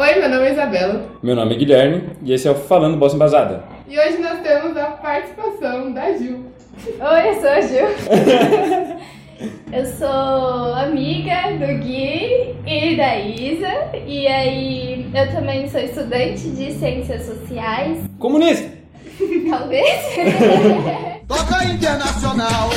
Oi, meu nome é Isabela. Meu nome é Guilherme e esse é o Falando Bossa Embasada. E hoje nós temos a participação da Gil. Oi, eu sou a Gil. eu sou amiga do Gui e da Isa. E aí, eu também sou estudante de Ciências Sociais. Comunista! Talvez. Toca Internacional.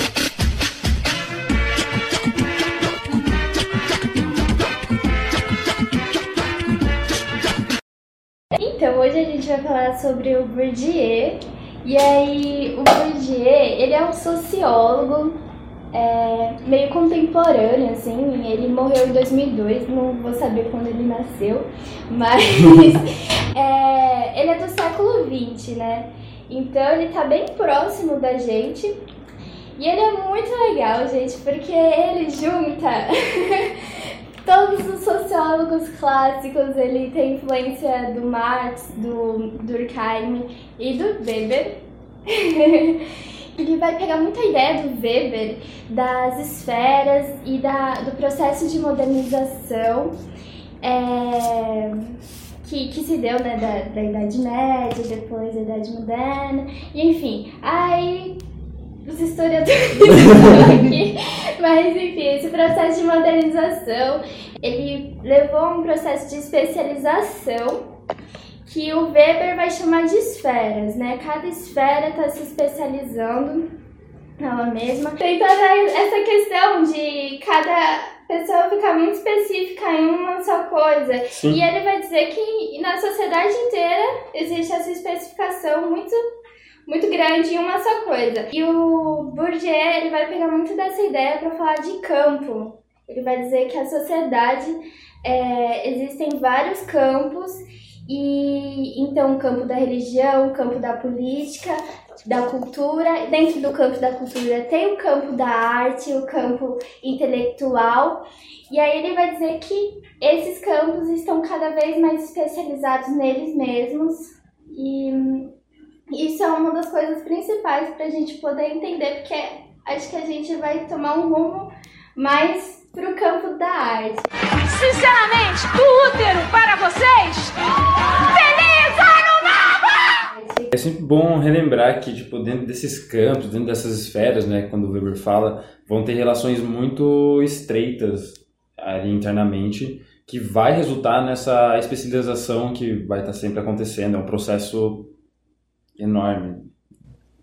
Então, hoje a gente vai falar sobre o Bourdieu. E aí, o Bourdieu, ele é um sociólogo é, meio contemporâneo, assim. Ele morreu em 2002, não vou saber quando ele nasceu, mas é, ele é do século 20, né? Então, ele tá bem próximo da gente. E ele é muito legal, gente, porque ele junta todos os sociólogos clássicos, ele tem influência do Marx, do Durkheim e do Weber. ele vai pegar muita ideia do Weber, das esferas e da, do processo de modernização é, que, que se deu né, da, da Idade Média, depois da Idade Moderna, e enfim. Aí os historiadores aqui. Mas enfim, esse processo de modernização, ele levou a um processo de especialização que o Weber vai chamar de esferas, né? Cada esfera está se especializando nela mesma. Tem toda essa questão de cada pessoa ficar muito específica em uma só coisa. Sim. E ele vai dizer que na sociedade inteira existe essa especificação muito muito grande em uma só coisa. E o Bourdieu, ele vai pegar muito dessa ideia para falar de campo. Ele vai dizer que a sociedade é, existem vários campos e então o campo da religião, o campo da política, da cultura, dentro do campo da cultura tem o campo da arte, o campo intelectual. E aí ele vai dizer que esses campos estão cada vez mais especializados neles mesmos e isso é uma das coisas principais para a gente poder entender, porque acho que a gente vai tomar um rumo mais pro campo da arte. Sinceramente, do útero para vocês, feliz ano novo! É sempre bom relembrar que, tipo, dentro desses campos, dentro dessas esferas, né, quando o Weber fala, vão ter relações muito estreitas ali internamente, que vai resultar nessa especialização que vai estar sempre acontecendo. É um processo enorme.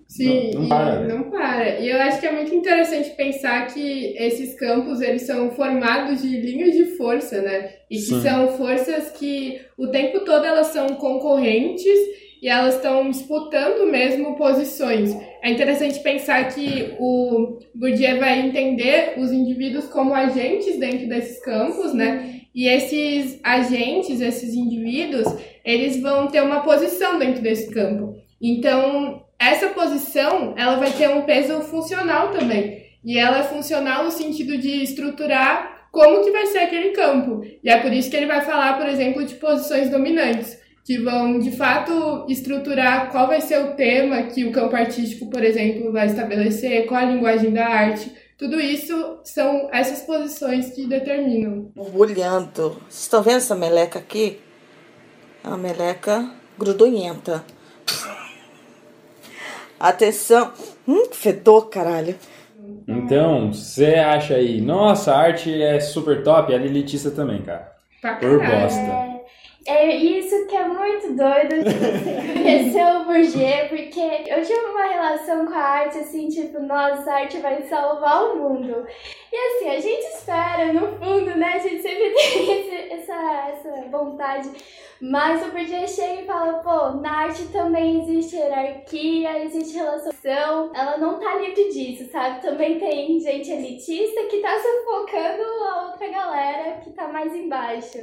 Sim, Não- não para, né? não para. E eu acho que é muito interessante pensar que esses campos eles são formados de linhas de força, né? E que Sim. são forças que o tempo todo elas são concorrentes e elas estão disputando mesmo posições. É interessante pensar que o Bourdieu vai entender os indivíduos como agentes dentro desses campos, né? E esses agentes, esses indivíduos, eles vão ter uma posição dentro desse campo. Então, essa posição, ela vai ter um peso funcional também. E ela é funcional no sentido de estruturar como que vai ser aquele campo. E é por isso que ele vai falar, por exemplo, de posições dominantes, que vão, de fato, estruturar qual vai ser o tema que o campo artístico, por exemplo, vai estabelecer, qual a linguagem da arte. Tudo isso são essas posições que determinam. borbulhando. Vocês estão vendo essa meleca aqui? É uma meleca grudonhenta. Atenção. Hum, que fedor, caralho. Então, você acha aí, nossa, a arte é super top, ela é elitista também, cara. Pra Por bosta. É isso que é muito doido você conhecer o Bourdieu, porque eu tive uma relação com a arte assim, tipo, nossa, a arte vai salvar o mundo. E assim, a gente espera, no fundo, né? A gente sempre tem essa, essa vontade. Mas o Bourdieu chega e fala, pô, na arte também existe hierarquia, existe relação. Ela não tá livre disso, sabe? Também tem gente elitista que tá sufocando a outra galera que tá mais embaixo.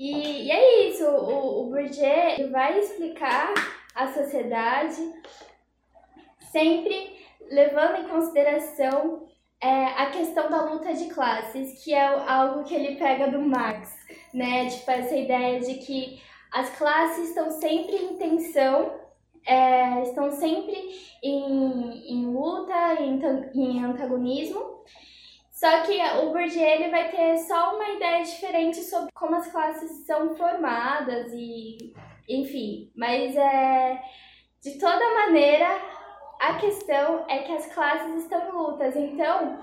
E, e é isso, o, o Bourdieu vai explicar a sociedade sempre levando em consideração é, a questão da luta de classes, que é algo que ele pega do Marx, né? Tipo, essa ideia de que as classes estão sempre em tensão, é, estão sempre em, em luta, em, em antagonismo, Só que o Bourdieu ele vai ter só uma ideia diferente sobre como as classes são formadas e enfim, mas é de toda maneira a questão é que as classes estão em lutas, então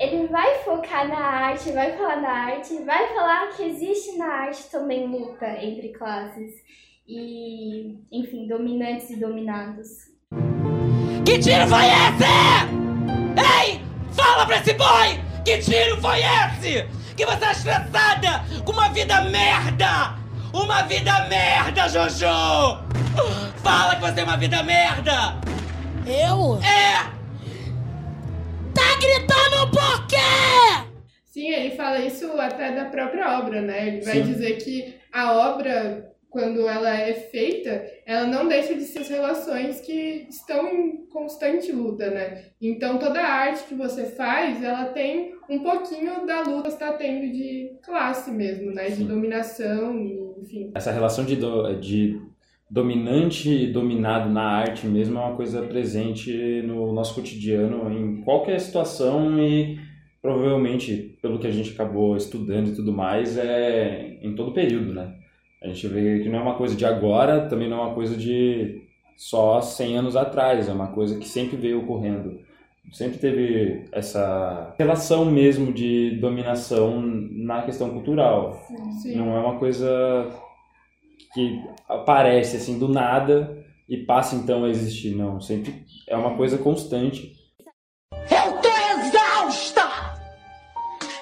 ele vai focar na arte, vai falar na arte, vai falar que existe na arte também luta entre classes e, enfim, dominantes e dominados. Que tiro foi esse? Ei! Fala pra esse boy! Que tiro foi esse? Que você é estressada com uma vida merda! Uma vida merda, Jojo! Fala que você é uma vida merda! Eu? É! Tá gritando por quê? Sim, ele fala isso até da própria obra, né? Ele vai Sim. dizer que a obra, quando ela é feita, ela não deixa de ser as relações que estão em constante luta, né? Então toda a arte que você faz, ela tem um pouquinho da luta que está tendo de classe mesmo, né? De Sim. dominação, enfim. Essa relação de, do- de dominante e dominado na arte mesmo é uma coisa presente no nosso cotidiano, em qualquer situação e provavelmente, pelo que a gente acabou estudando e tudo mais, é em todo período, né? A gente vê que não é uma coisa de agora, também não é uma coisa de só 100 anos atrás, é uma coisa que sempre veio ocorrendo. Sempre teve essa relação mesmo de dominação na questão cultural. Sim. Não é uma coisa que aparece assim do nada e passa então a existir, não. Sempre é uma coisa constante. Eu tô exausta!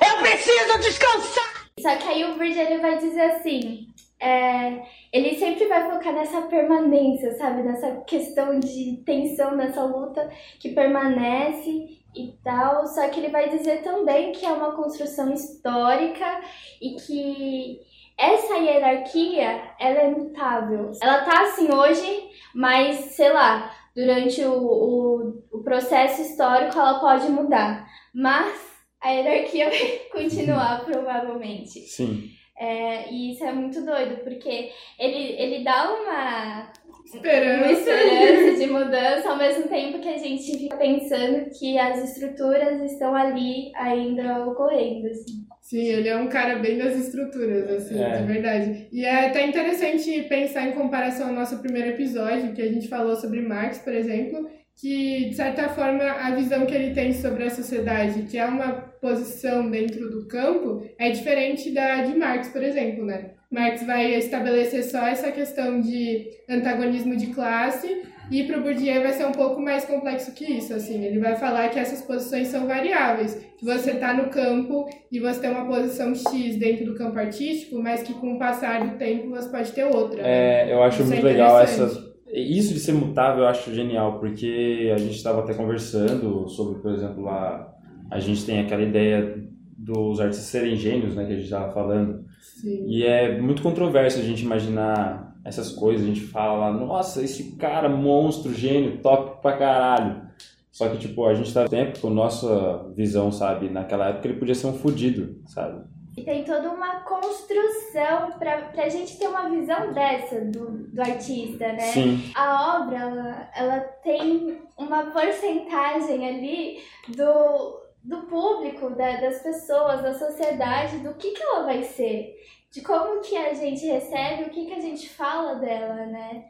Eu preciso descansar! Só que aí o Virgil ele vai dizer assim, é, ele sempre vai focar nessa permanência, sabe? Nessa questão de tensão nessa luta que permanece e tal. Só que ele vai dizer também que é uma construção histórica e que essa hierarquia ela é mutável. Ela tá assim hoje, mas sei lá, durante o, o, o processo histórico ela pode mudar. Mas a hierarquia vai continuar, provavelmente. Sim. É, e isso é muito doido, porque ele, ele dá uma, Esperança. uma esperança de mudança, ao mesmo tempo que a gente fica pensando que as estruturas estão ali ainda ocorrendo. Assim. Sim, ele é um cara bem das estruturas, assim, É. de verdade. E é até interessante pensar em comparação ao nosso primeiro episódio, que a gente falou sobre Marx, por exemplo, que, de certa forma, a visão que ele tem sobre a sociedade, que é uma posição dentro do campo, é diferente da de Marx, por exemplo, né? Marx vai estabelecer só essa questão de antagonismo de classe e para o Bourdieu vai ser um pouco mais complexo que isso, assim. Ele vai falar que essas posições são variáveis, que você está no campo e você tem uma posição X dentro do campo artístico, mas que com o passar do tempo você pode ter outra. né? É, eu acho Isso é muito legal interessante. essa. Isso de ser mutável eu acho genial, porque a gente estava até conversando sobre, por exemplo, a, a gente tem aquela ideia dos artistas serem gênios, né, que a gente estava falando. Sim. E é muito controverso a gente imaginar essas coisas. A gente fala, nossa, esse cara, monstro, gênio, top pra caralho. Só que, tipo, a gente tá tempo com nossa visão, sabe? Naquela época ele podia ser um fudido, sabe? E tem toda uma construção pra, pra gente ter uma visão dessa do, do artista, né? Sim, A obra, ela, ela tem uma porcentagem ali do, do público, da- das pessoas, da sociedade, do que, que ela vai ser, de como que a gente recebe, o que, que a gente fala dela, né?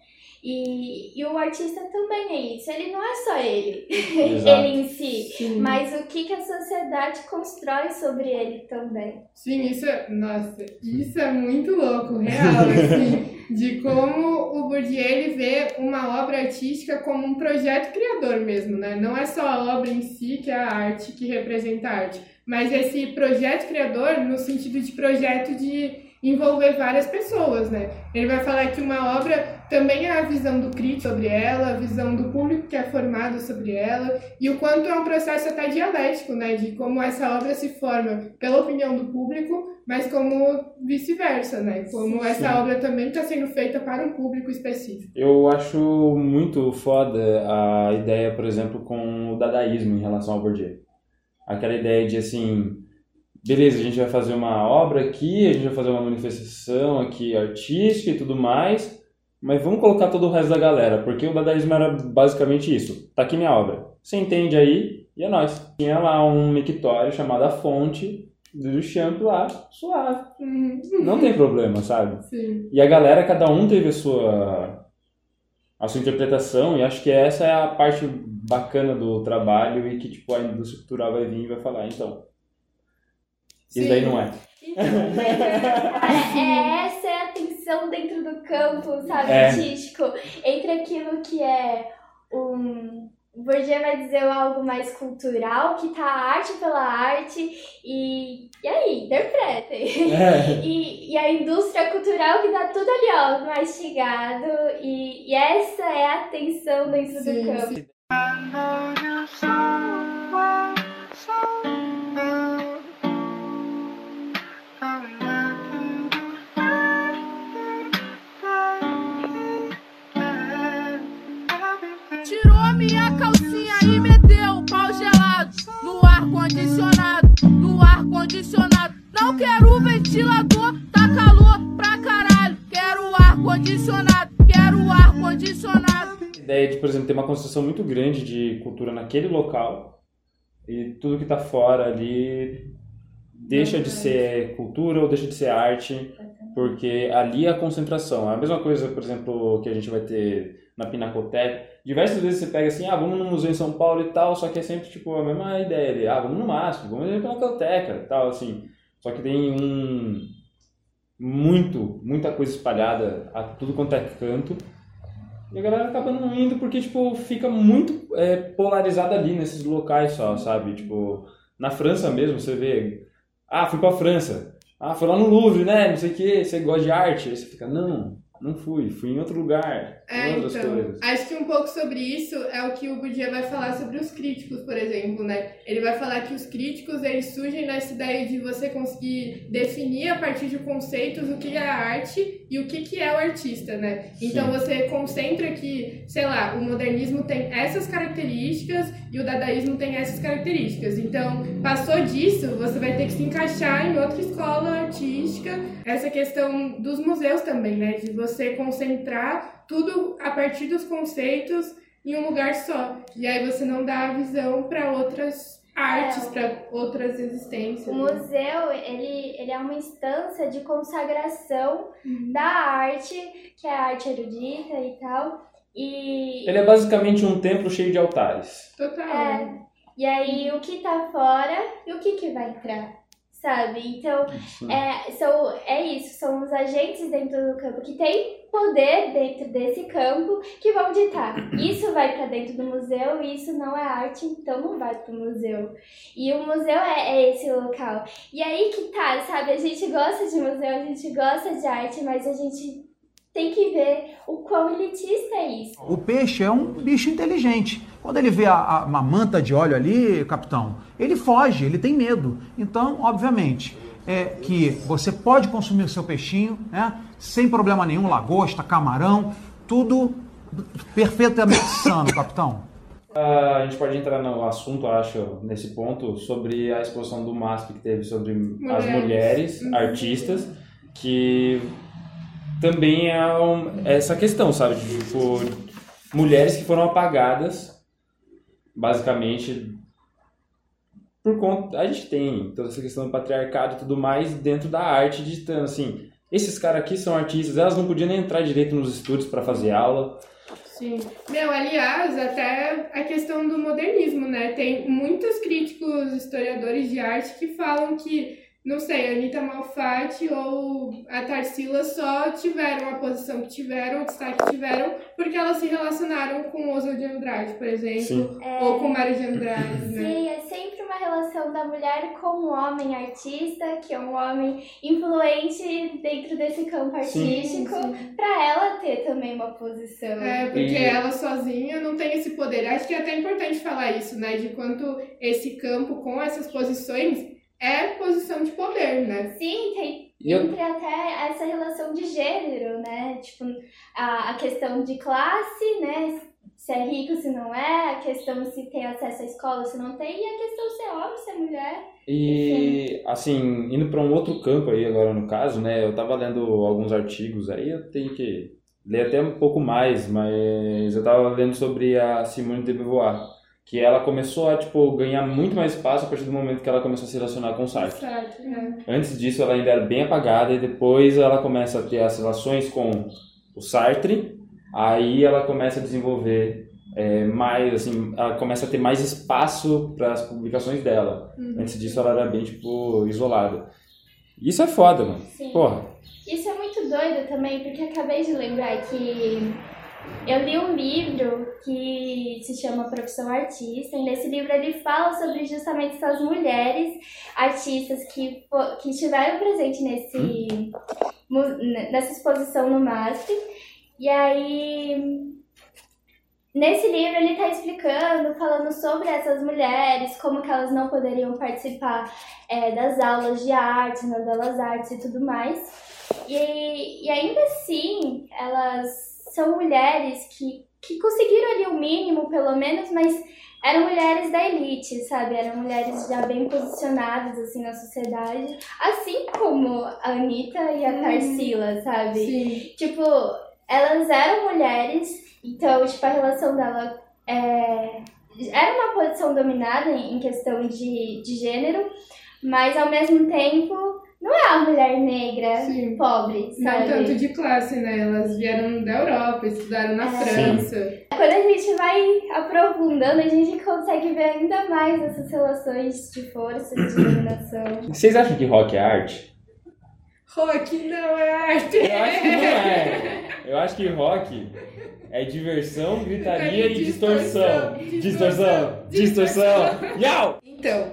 E, e o artista também é isso, ele não é só ele, ele em si, Sim. mas o que, que a sociedade constrói sobre ele também. Sim, isso é. Nossa, isso é muito louco, real, assim, de como o Bourdieu ele vê uma obra artística como um projeto criador mesmo, né? Não é só a obra em si que é a arte que representa a arte, mas esse projeto criador no sentido de projeto de envolver várias pessoas, né? Ele vai falar que uma obra também a visão do crítico sobre ela, a visão do público que é formado sobre ela, e o quanto é um processo até dialético, né? De como essa obra se forma pela opinião do público, mas como vice-versa, né? Como essa Sim. obra também está sendo feita para um público específico. eu acho muito foda a ideia, por exemplo, com o dadaísmo em relação ao Bourdieu. Aquela ideia de assim, beleza, a gente vai fazer uma obra aqui, a gente vai fazer uma manifestação aqui artística e tudo mais, mas vamos colocar todo o resto da galera, porque o dadaísmo era basicamente isso. Tá aqui minha obra. Você entende aí, E é nóis. Tinha lá um mictório chamado A Fonte, do Champ lá, suave. Não tem problema, sabe? Sim. E a galera, cada um teve a sua, a sua interpretação, e acho que essa é a parte bacana do trabalho e que, tipo, a indústria cultural vai vir e vai falar, então, isso Sim. daí não é. Então, mas, é, é, essa é a tensão dentro do campo, sabe, É. artístico, entre aquilo que é um. O Bourdieu vai dizer algo mais cultural, que tá a arte pela arte, e, e aí, interpretem. É. E, e a indústria cultural que tá tudo ali, ó, mastigado, e, e essa é a tensão dentro Sim, do campo. sim. Condicionado, no ar condicionado. Não quero ventilador, tá calor pra caralho. Quero ar condicionado, quero ar condicionado. A ideia de, por exemplo, ter uma construção muito grande de cultura naquele local e tudo que tá fora ali deixa de ser cultura ou deixa de ser arte, porque ali é a concentração. É a mesma coisa, por exemplo, que a gente vai ter na Pinacoteca. Diversas vezes você pega assim, ah, vamos no museu em São Paulo e tal, só que é sempre tipo a mesma ideia ali, ah, vamos no máximo, vamos na Pinacoteca e tal, assim. Só que tem um muito, muita coisa espalhada a tudo quanto é canto. E a galera acaba não indo porque, tipo, fica muito é, polarizada ali nesses locais só, sabe? Tipo, na França mesmo, você vê... Ah, fui pra França. Ah, foi lá no Louvre, né? Não sei o quê. Você gosta de arte? Aí você fica, não, não fui. Fui em outro lugar. É, outras então, coisas. acho que um pouco sobre isso é o que o Bourdieu vai falar sobre os críticos, por exemplo, né? Ele vai falar que os críticos, eles surgem nessa ideia de você conseguir definir a partir de conceitos o que é a arte e o que, que é o artista, né? Então Sim. você concentra que, sei lá, o modernismo tem essas características e o dadaísmo tem essas características. Então, passou disso, você vai ter que se encaixar em outra escola artística. Essa questão dos museus também, né? De você concentrar tudo a partir dos conceitos em um lugar só. E aí você não dá a visão para outras artes, É. para outras existências. O né? museu, ele, ele é uma instância de consagração Uhum. da arte, que é a arte erudita e tal. E, Ele é basicamente um templo cheio de altares. Total. é, e aí o que tá fora e o que, que vai entrar, sabe? Então, é, são, é isso, são os agentes dentro do campo que têm poder dentro desse campo que vão ditar. Isso vai para dentro do museu isso não é arte, então não vai pro museu. E o museu é, é esse local. E aí que tá, sabe? A gente gosta de museu, a gente gosta de arte, mas a gente tem que ver o quão elitista é isso. O peixe é um bicho inteligente. Quando ele vê a, a- uma manta de óleo ali, capitão, ele foge, ele tem medo. Então, obviamente, é que você pode consumir o seu peixinho, né? Sem problema nenhum, lagosta, camarão, tudo perfeitamente sano, capitão. Ah, a gente pode entrar no assunto, acho, nesse ponto, sobre a exposição do MASP que teve sobre as Mulheres. mulheres Uhum. artistas, que também é um- essa questão, sabe? De, tipo, mulheres que foram apagadas, basicamente, por conta. A gente tem toda essa questão do patriarcado e tudo mais dentro da arte, ditando assim. Esses caras aqui são artistas, elas não podiam nem entrar direito nos estúdios para fazer aula. Sim. Meu, aliás, até a questão do modernismo, né? Tem muitos críticos historiadores de arte que falam que, não sei, a Anitta Malfatti ou a Tarsila só tiveram a posição que tiveram, o destaque que tiveram, porque elas se relacionaram com Oswald de Andrade, por exemplo, Sim. ou com Mário de Andrade, né? Sim, é sempre uma relação da mulher com o homem artista, que é um homem influente dentro desse campo Sim. artístico, Sim. pra ela ter também uma posição. É, porque E- ela sozinha não tem esse poder. Acho que é até importante falar isso, né? De quanto esse campo com essas posições é posição de poder, né? Sim, tem entre até essa relação de gênero, né? Tipo, a, a questão de classe, né? Se é rico, se não é, a questão se tem acesso à escola, se não tem, e a questão se é homem, se é mulher. E, assim, indo para um outro campo aí agora no caso, né? Eu tava lendo alguns artigos aí, eu tenho que ler até um pouco mais, mas eu tava lendo sobre a Simone de Beauvoir, que ela começou a tipo ganhar muito mais espaço a partir do momento que ela começou a se relacionar com o Sartre. Certo, né? Antes disso, ela ainda era bem apagada e depois ela começa a ter as relações com o Sartre. Aí ela começa a desenvolver é, mais, assim, ela começa a ter mais espaço para as publicações dela. Uhum. Antes disso, ela era bem tipo isolada. Isso é foda, mano. Sim. Porra. Isso é muito doido também, porque acabei de lembrar que eu li um livro que se chama Profissão Artista, e nesse livro ele fala sobre justamente essas mulheres artistas que, que estiveram presentes nesse, mu- nessa exposição no MASP. E aí, nesse livro ele está explicando, falando sobre essas mulheres, como que elas não poderiam participar é, das aulas de arte, nas belas artes e tudo mais. E, e ainda assim, elas são mulheres que, que conseguiram ali o mínimo, pelo menos, mas eram mulheres da elite, sabe? Eram mulheres já bem posicionadas, assim, na sociedade. Assim como a Anitta e a Uhum. Tarsila, sabe? Sim. Tipo, elas eram mulheres, então, tipo, a relação dela é, era uma posição dominada em questão de, de gênero, mas ao mesmo tempo não é a mulher negra Sim. pobre, Não sabe? tanto de classe, né? Elas vieram da Europa, estudaram na É. França. Quando a gente vai aprofundando, a gente consegue ver ainda mais essas relações de força, de dominação. Vocês acham que rock é arte? Rock não é arte. Eu acho que não é. Eu acho que rock é diversão, gritaria e distorção. Distorção, distorção. Yau! Então,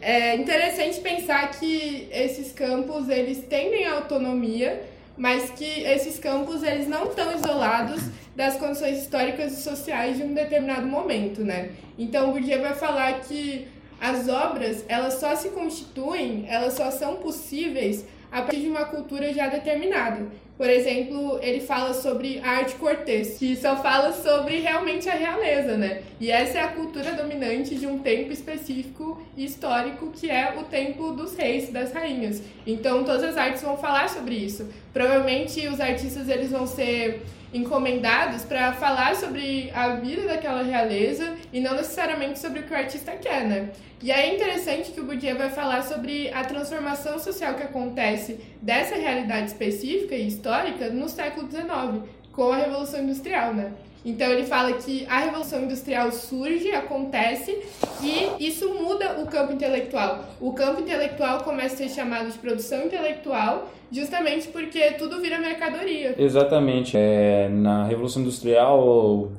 é interessante pensar que esses campos eles tendem à autonomia, mas que esses campos eles não estão isolados das condições históricas e sociais de um determinado momento, né? Então, o Bourdieu vai falar que as obras, elas só se constituem, elas só são possíveis a partir de uma cultura já determinada. Por exemplo, ele fala sobre a arte cortês, que só fala sobre realmente a realeza, né? E essa é a cultura dominante de um tempo específico e histórico, que é o tempo dos reis, das rainhas. Então, todas as artes vão falar sobre isso. Provavelmente os artistas eles vão ser encomendados para falar sobre a vida daquela realeza e não necessariamente sobre o que o artista quer, né? E é interessante que o Bourdieu vai falar sobre a transformação social que acontece dessa realidade específica e histórica no século XIX, com a Revolução Industrial, né? Então ele fala que a Revolução Industrial surge, acontece e isso muda o campo intelectual. O campo intelectual começa a ser chamado de produção intelectual justamente porque tudo vira mercadoria. Exatamente. É, na Revolução Industrial,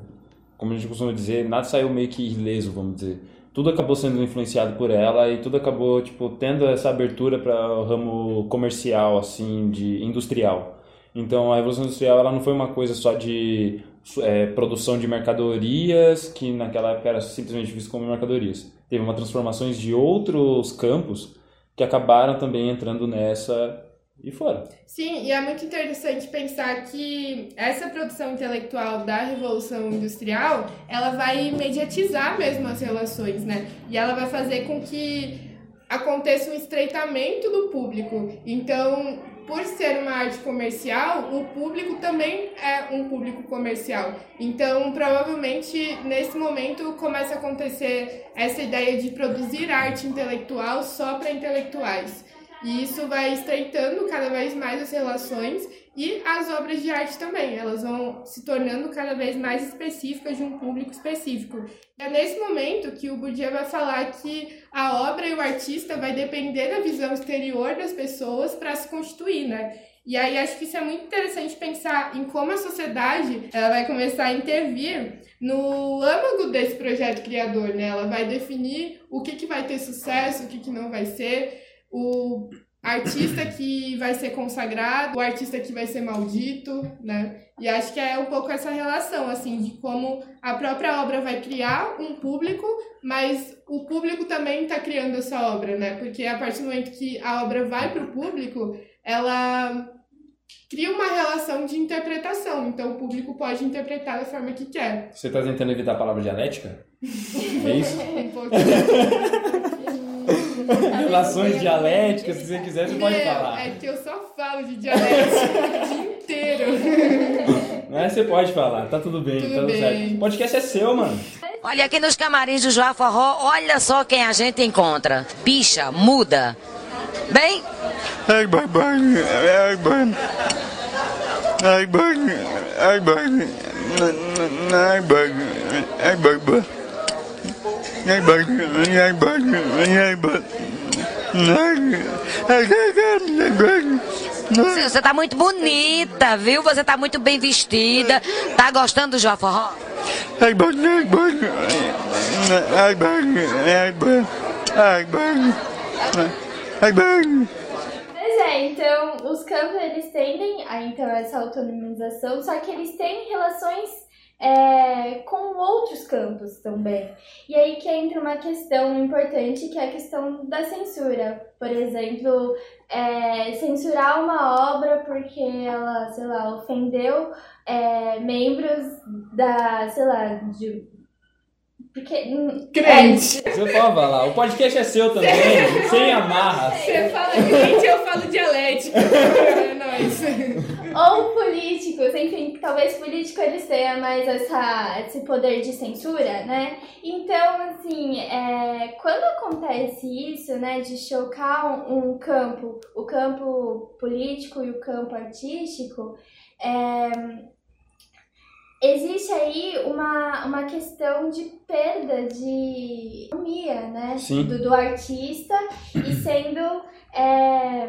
como a gente costuma dizer, nada saiu meio que ileso, vamos dizer. Tudo acabou sendo influenciado por ela e tudo acabou tipo tendo essa abertura para o ramo comercial, assim, de industrial. Então a Revolução Industrial ela não foi uma coisa só de é, produção de mercadorias, que naquela época era simplesmente visto como mercadorias. Teve uma transformações de outros campos que acabaram também entrando nessa e foram. Sim, e é muito interessante pensar que essa produção intelectual da Revolução Industrial, ela vai mediatizar mesmo as relações, né? E ela vai fazer com que aconteça um estreitamento do público. Então, por ser uma arte comercial, o público também é um público comercial. Então, provavelmente, nesse momento, começa a acontecer essa ideia de produzir arte intelectual só para intelectuais. E isso vai estreitando cada vez mais as relações e as obras de arte também. Elas vão se tornando cada vez mais específicas de um público específico. É nesse momento que o Bourdieu vai falar que a obra e o artista vai depender da visão exterior das pessoas para se constituir, né? E aí acho que isso é muito interessante pensar em como a sociedade ela vai começar a intervir no âmago desse projeto criador, né? Ela vai definir o que, que vai ter sucesso, o que, que não vai ser o artista que vai ser consagrado, o artista que vai ser maldito, né? E acho que é um pouco essa relação, assim, de como a própria obra vai criar um público, mas o público também está criando essa obra, né? Porque a partir do momento que a obra vai para o público, ela cria uma relação de interpretação. Então o público pode interpretar da forma que quer. Você está tentando evitar a palavra dialética? É isso? Um pouquinho. Relações dialéticas, se você quiser, você pode Meu, falar. É que eu só falo de dialética o dia inteiro. Mas você pode falar, tá tudo bem, Tudo tá tudo bem. certo. O podcast é seu, mano. Olha, aqui nos camarins do Joá Forró, olha só quem a gente encontra. Picha, muda. Bem? Ai, ai, babá. Ai, babá, ai, babá. Ai, babá, ai, babá. Ai, babá, Você tá muito bonita, viu? Você tá muito bem vestida. Tá gostando do Joá Forró? Pois é, então os campos eles tendem a então essa autonomização, só que eles têm relações é, com outros campos também. E aí que entra uma questão importante que é a questão da censura. Por exemplo, é, censurar uma obra porque ela, sei lá, ofendeu é, membros da, sei lá, de. Porque. hum, Crente. Você pode falar, o podcast é seu também, sem amarra. Você fala crente, eu falo dialético. É nóis. Ou políticos, enfim, talvez político eles tenham mais essa, esse poder de censura, né? Então, assim, é, quando acontece isso, né, de chocar um, um campo, o campo político e o campo artístico, é, existe aí uma, uma questão de perda de autonomia, né? Sim. Do, do artista e sendo. É,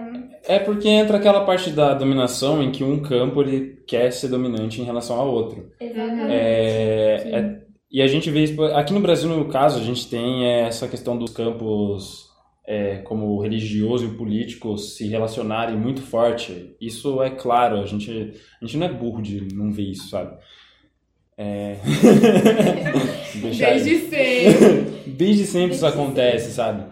É porque entra aquela parte da dominação em que um campo ele quer ser dominante em relação ao outro. exatamente. É, é- e a gente vê isso, aqui no Brasil, no caso, a gente tem é, essa questão dos campos é, como o religioso e o político se relacionarem muito forte. Isso é claro, a gente, a gente não é burro de não ver isso, sabe? É... Desde sempre. Desde sempre isso acontece, sabe?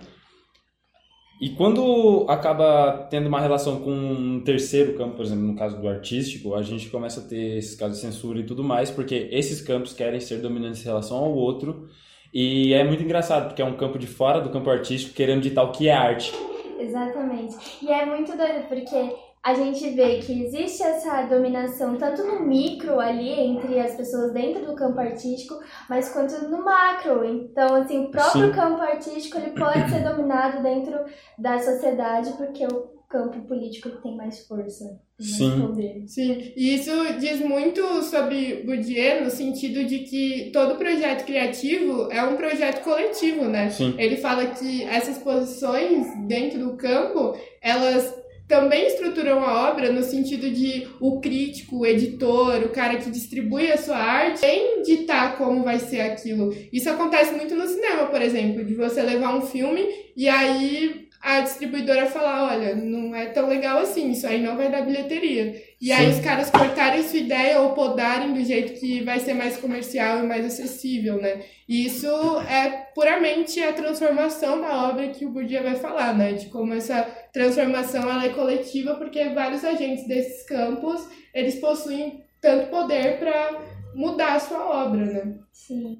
E quando acaba tendo uma relação com um terceiro campo, por exemplo, no caso do artístico, a gente começa a ter esses casos de censura e tudo mais, porque esses campos querem ser dominantes em relação ao outro. E é muito engraçado, porque é um campo de fora do campo artístico querendo ditar o que é arte. Exatamente. E é muito doido porque a gente vê que existe essa dominação tanto no micro ali entre as pessoas dentro do campo artístico, mas quanto no macro. Então, assim, o próprio Sim. campo artístico ele pode ser dominado dentro da sociedade porque o campo político tem mais força, mais Sim. poder. Sim, e isso diz muito sobre Bourdieu no sentido de que todo projeto criativo é um projeto coletivo, né? Sim. Ele fala que essas posições dentro do campo, elas também estruturam a obra no sentido de o crítico, o editor, o cara que distribui a sua arte, tem ditar como vai ser aquilo. Isso acontece muito no cinema, por exemplo, de você levar um filme e aí a distribuidora falar, olha, não é tão legal assim, isso aí não vai dar bilheteria. E aí Sim. os caras cortarem sua ideia ou podarem do jeito que vai ser mais comercial e mais acessível, né? E isso é puramente a transformação da obra que o Bourdieu vai falar, né? De como essa transformação ela é coletiva, porque vários agentes desses campos, eles possuem tanto poder para mudar a sua obra, né? Sim.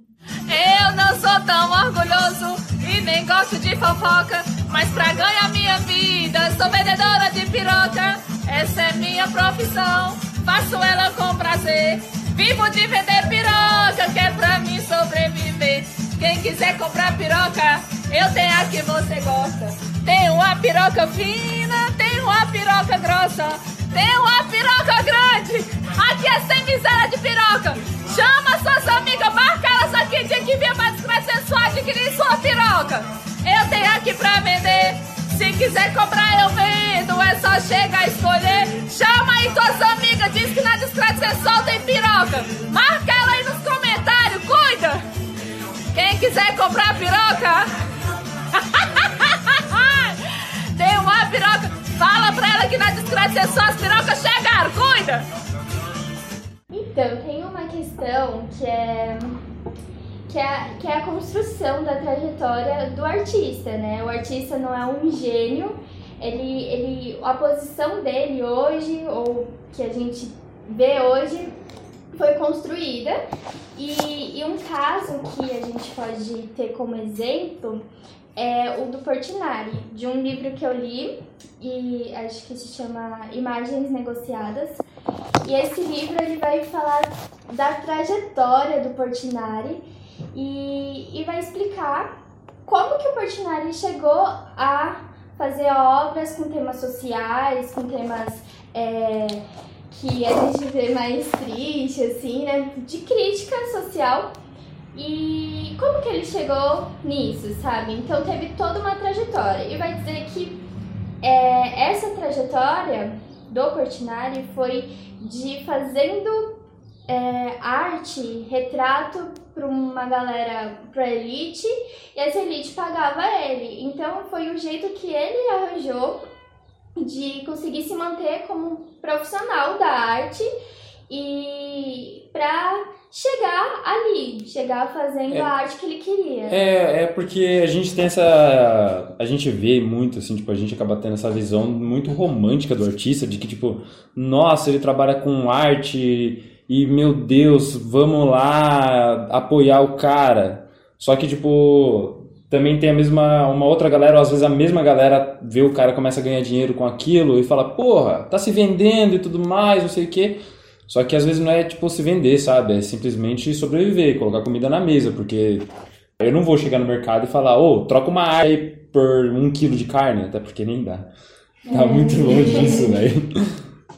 Eu não sou tão orgulhoso e nem gosto de fofoca, mas pra ganhar minha vida sou vendedora de piroca. Essa é minha profissão, faço ela com prazer. Vivo de vender piroca, que é pra mim sobreviver. Quem quiser comprar piroca, eu tenho a que você gosta. Tem uma piroca fina, tem uma piroca grossa, tem uma piroca grande. Aqui é sem miséria de piroca. Chama suas amigas, marca elas aqui, dia que vier mais discreto sensual, adquirir sua piroca. Eu tenho aqui pra vender. Se quiser comprar, eu vendo. É só chegar e escolher. Chama aí tuas amigas, diz que na discreto sensual tem piroca. Marca ela aí nos comentários, cuida. Quem quiser comprar piroca, Então, tem uma questão que é que é, que é a construção da trajetória do artista, né? O artista não é um gênio, ele, ele, a posição dele hoje, ou que a gente vê hoje, foi construída. E, e um caso que a gente pode ter como exemplo é o do Portinari, de um livro que eu li, e acho que se chama Imagens Negociadas. E esse livro ele vai falar da trajetória do Portinari e, e vai explicar como que o Portinari chegou a fazer obras com temas sociais, com temas é, que a gente vê mais triste, assim, né? De crítica social. E como que ele chegou nisso, sabe? Então teve toda uma trajetória. E vai dizer que é, essa trajetória do Portinari foi de fazendo é, arte, retrato para uma galera, para elite, e essa elite pagava ele. Então foi o jeito que ele arranjou de conseguir se manter como profissional da arte e para chegar ali, chegar fazendo É. a arte que ele queria. É, é porque a gente tem essa. A gente vê muito, assim, tipo, a gente acaba tendo essa visão muito romântica do artista, de que, tipo, nossa, ele trabalha com arte e, meu Deus, vamos lá apoiar o cara. Só que, tipo, também tem a mesma. Uma outra galera, ou às vezes a mesma galera vê o cara começa a ganhar dinheiro com aquilo e fala, porra, tá se vendendo e tudo mais, não sei o quê. Só que às vezes não é tipo se vender, sabe? É simplesmente sobreviver, colocar comida na mesa, porque eu não vou chegar no mercado e falar, ô, troca uma área aí por um quilo de carne, até porque nem dá. Tá É. muito longe disso, velho.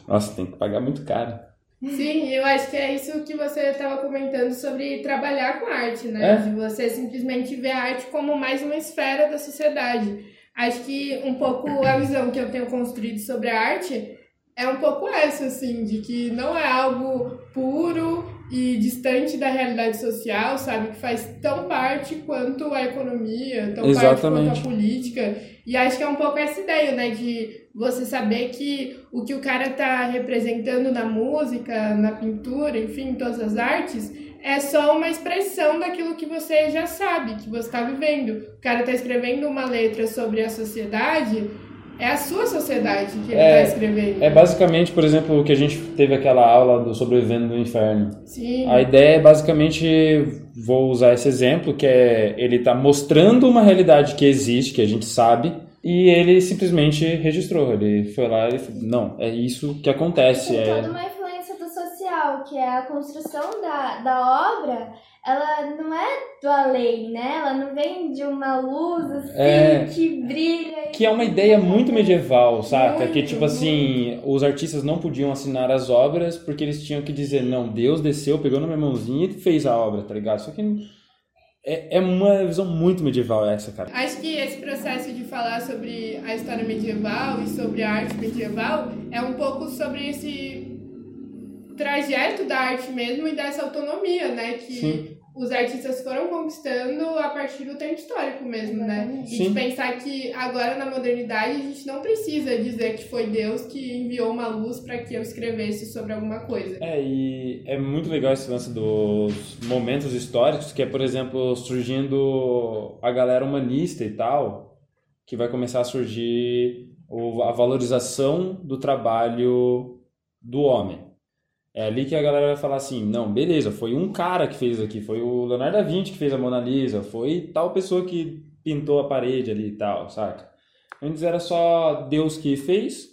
Nossa, tem que pagar muito caro. Sim, eu acho que é isso que você estava comentando sobre trabalhar com arte, né? É. De você simplesmente ver a arte como mais uma esfera da sociedade. Acho que um pouco a visão que eu tenho construído sobre a arte é um pouco essa, assim, de que não é algo puro e distante da realidade social, sabe? Que faz tão parte quanto a economia, tão parte Exatamente. quanto a política. E acho que é um pouco essa ideia, né? De você saber que o que o cara tá representando na música, na pintura, enfim, em todas as artes, é só uma expressão daquilo que você já sabe, que você tá vivendo. O cara tá escrevendo uma letra sobre a sociedade, é a sua sociedade que ele tá escrevendo. é basicamente, por exemplo, o que a gente teve aquela aula do Sobrevivendo no Inferno. Sim. A ideia é basicamente, vou usar esse exemplo, que é ele tá mostrando uma realidade que existe, que a gente sabe, e ele simplesmente registrou. Ele foi lá e falou, não, é isso que acontece. Tem É... toda uma influência do social, que é a construção da, da obra, ela não é do além, né? Ela não vem de uma luz assim É. que brilha. Que é uma ideia muito medieval, saca? Muito, que tipo assim, os artistas não podiam assinar as obras porque eles tinham que dizer, não, Deus desceu, pegou na minha mãozinha e fez a obra, tá ligado? Só que é, é uma visão muito medieval essa, cara. Acho que esse processo de falar sobre a história medieval e sobre a arte medieval é um pouco sobre esse trajeto da arte mesmo e dessa autonomia, né? Que Sim. os artistas foram conquistando a partir do tempo histórico mesmo, né? E de Sim. pensar que agora na modernidade a gente não precisa dizer que foi Deus que enviou uma luz para que eu escrevesse sobre alguma coisa. É, e é muito legal esse lance dos momentos históricos, que é, por exemplo, surgindo a galera humanista e tal, que vai começar a surgir a valorização do trabalho do homem. É ali que a galera vai falar assim, não, beleza, foi um cara que fez aqui, foi o Leonardo da Vinci que fez a Mona Lisa, foi tal pessoa que pintou a parede ali e tal, saca? Antes era só Deus que fez,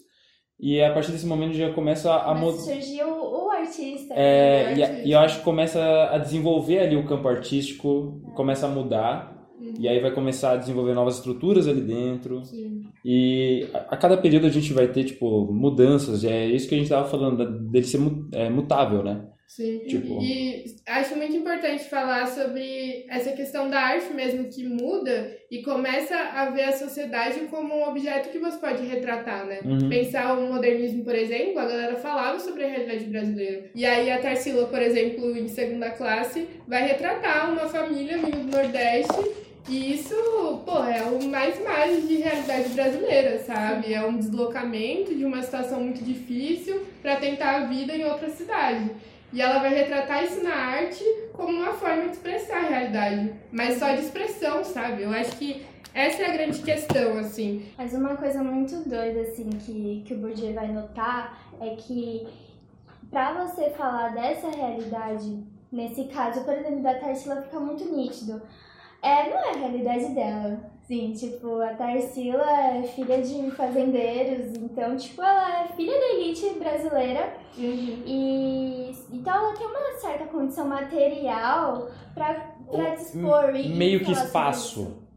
e a partir desse momento já começa a Mas mudar. surgiu o artista. É, né? e, a- e eu acho que começa a desenvolver ali o campo artístico, começa a mudar, e aí vai começar a desenvolver novas estruturas ali dentro. Sim. E a, a cada período a gente vai ter, tipo, mudanças, é isso que a gente tava falando, dele ser é, mutável, né? Sim. Tipo- E acho muito importante falar sobre essa questão da arte mesmo que muda e começa a ver a sociedade como um objeto que você pode retratar, né? Uhum. Pensar o modernismo, por exemplo, a galera falava sobre a realidade brasileira. E aí a Tarsila, por exemplo, em segunda classe, vai retratar uma família vindo do Nordeste e isso, pô, é o mais mais de realidade brasileira, sabe? É um deslocamento de uma situação muito difícil para tentar a vida em outra cidade. E ela vai retratar isso na arte como uma forma de expressar a realidade, mas só de expressão, sabe? Eu acho que essa é a grande questão, assim. Mas uma coisa muito doida, assim, que, que o Bourdieu vai notar é que pra você falar dessa realidade, nesse caso, por exemplo, da Tarsila, fica muito nítido. É, não é a realidade dela. Sim, tipo, a Tarsila é filha de fazendeiros, então, tipo, ela é filha da elite brasileira. E então ela tem uma certa condição material pra pra dispor e meio que espaço. isso.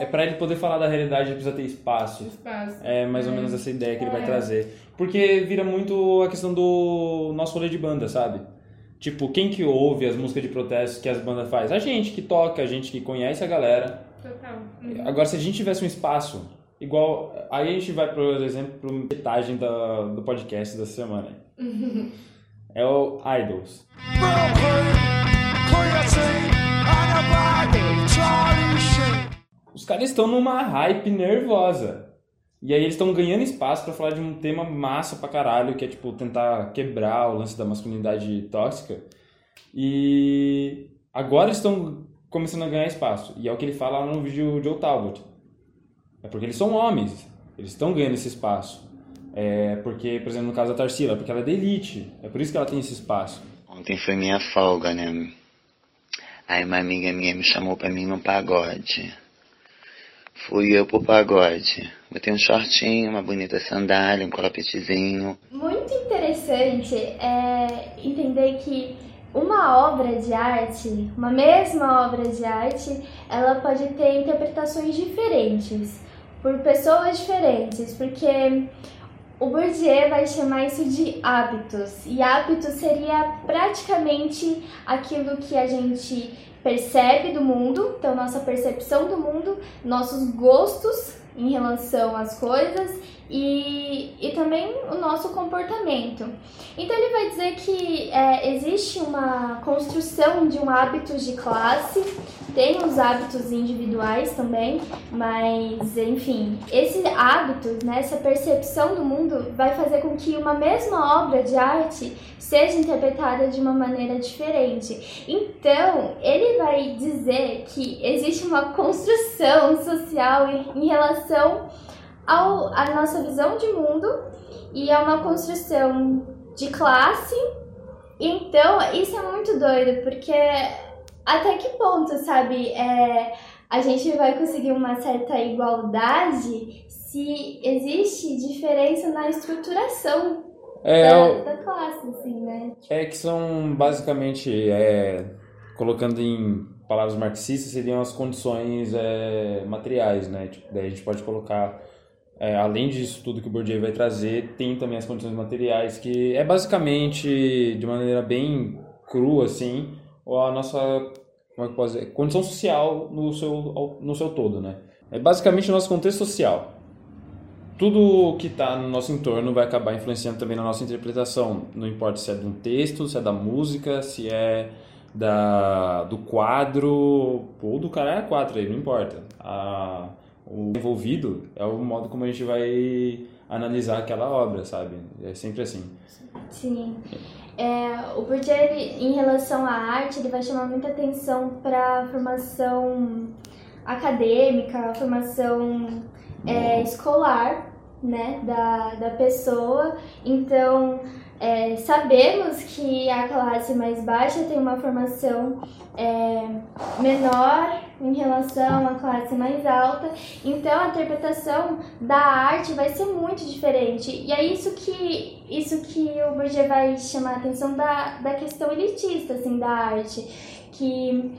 É pra ele poder falar da realidade, ele precisa ter espaço. Espaço. É mais ou É. menos essa ideia que ele vai É. trazer. Porque vira muito a questão do nosso rolê de banda, sabe? Tipo, quem que ouve as músicas de protesto que as bandas faz? A gente que toca, a gente que conhece a galera. Total. Uhum. Agora, se a gente tivesse um espaço igual... Aí a gente vai, por exemplo, para metagem da, do podcast da semana. É o Idols. Os caras estão numa hype nervosa. E aí eles estão ganhando espaço pra falar de um tema massa pra caralho, que é tipo tentar quebrar o lance da masculinidade tóxica. E agora estão começando a ganhar espaço. E é o que ele fala no vídeo de Joe Talbot. É porque eles são homens. Eles estão ganhando esse espaço. É porque, por exemplo, no caso da Tarsila, porque ela é da elite. É por isso que ela tem esse espaço. Ontem foi minha folga, né? Aí uma amiga minha me chamou pra mim no pagode. Fui eu pro pagode. Botei um shortinho, uma bonita sandália, um croppedzinho. Muito interessante é entender que uma obra de arte, uma mesma obra de arte, ela pode ter interpretações diferentes por pessoas diferentes, porque o Bourdieu vai chamar isso de hábitos, e hábitos seria praticamente aquilo que a gente percebe do mundo, então nossa percepção do mundo, nossos gostos em relação às coisas e, e também o nosso comportamento. Então ele vai dizer que é, existe uma construção de um hábito de classe, tem os hábitos individuais também, mas enfim, esses hábitos, né, essa percepção do mundo vai fazer com que uma mesma obra de arte seja interpretada de uma maneira diferente. Então, ele vai dizer que existe uma construção social em, em relação ao, à nossa visão de mundo e é uma construção de classe. Então, isso é muito doido, porque até que ponto, sabe, é, a gente vai conseguir uma certa igualdade se existe diferença na estruturação É, da, o- da classe, assim, né? É que são basicamente, é, colocando em palavras marxistas, seriam as condições é, materiais, né? Tipo, daí a gente pode colocar, é, além disso tudo que o Bourdieu vai trazer, tem também as condições materiais, que é basicamente, de maneira bem crua, assim, a nossa como é que posso dizer? condição social no seu, no seu todo, né? É basicamente o nosso contexto social tudo que está no nosso entorno vai acabar influenciando também na nossa interpretação. Não importa se é de um texto, se é da música, se é da, do quadro, ou do cara é quadro aí, não importa. A, o envolvido é o modo como a gente vai analisar aquela obra, sabe? É sempre assim. Sim. É, o Bourdieu, ele, em relação à arte, ele vai chamar muita atenção para a formação acadêmica, a formação é, escolar né, da, da pessoa. Então, é, sabemos que a classe mais baixa tem uma formação é, menor em relação à classe mais alta, então a interpretação da arte vai ser muito diferente. E é isso que, isso que o Bourdieu vai chamar a atenção da, da questão elitista assim, da arte, que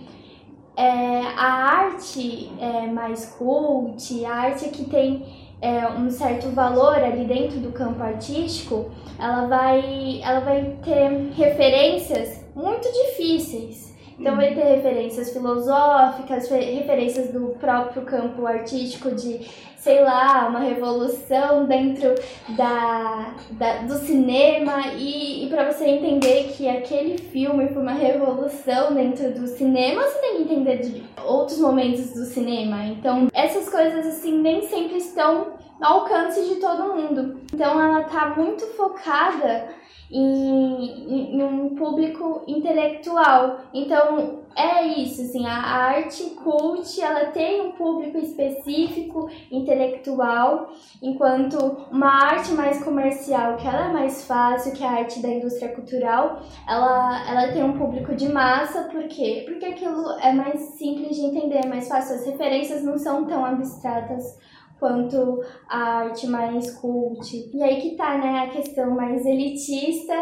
é, a arte é mais cult, a arte que tem é, um certo valor ali dentro do campo artístico, ela vai, ela vai ter referências muito difíceis. Então vai ter referências filosóficas, fe- referências do próprio campo artístico de, sei lá, uma revolução dentro da, da- do cinema e, e para você entender que aquele filme foi uma revolução dentro do cinema, você tem que entender de outros momentos do cinema. Então essas coisas assim nem sempre estão ao alcance de todo mundo. Então ela tá muito focada em, em- um público intelectual. Então é isso, assim, a a arte cult, ela tem um público específico, intelectual, enquanto uma arte mais comercial, que ela é mais fácil, que é a arte da indústria cultural, ela, ela tem um público de massa, por quê? Porque aquilo é mais simples de entender, é mais fácil, as referências não são tão abstratas quanto a arte mais cult. E aí que tá, né, a questão mais elitista,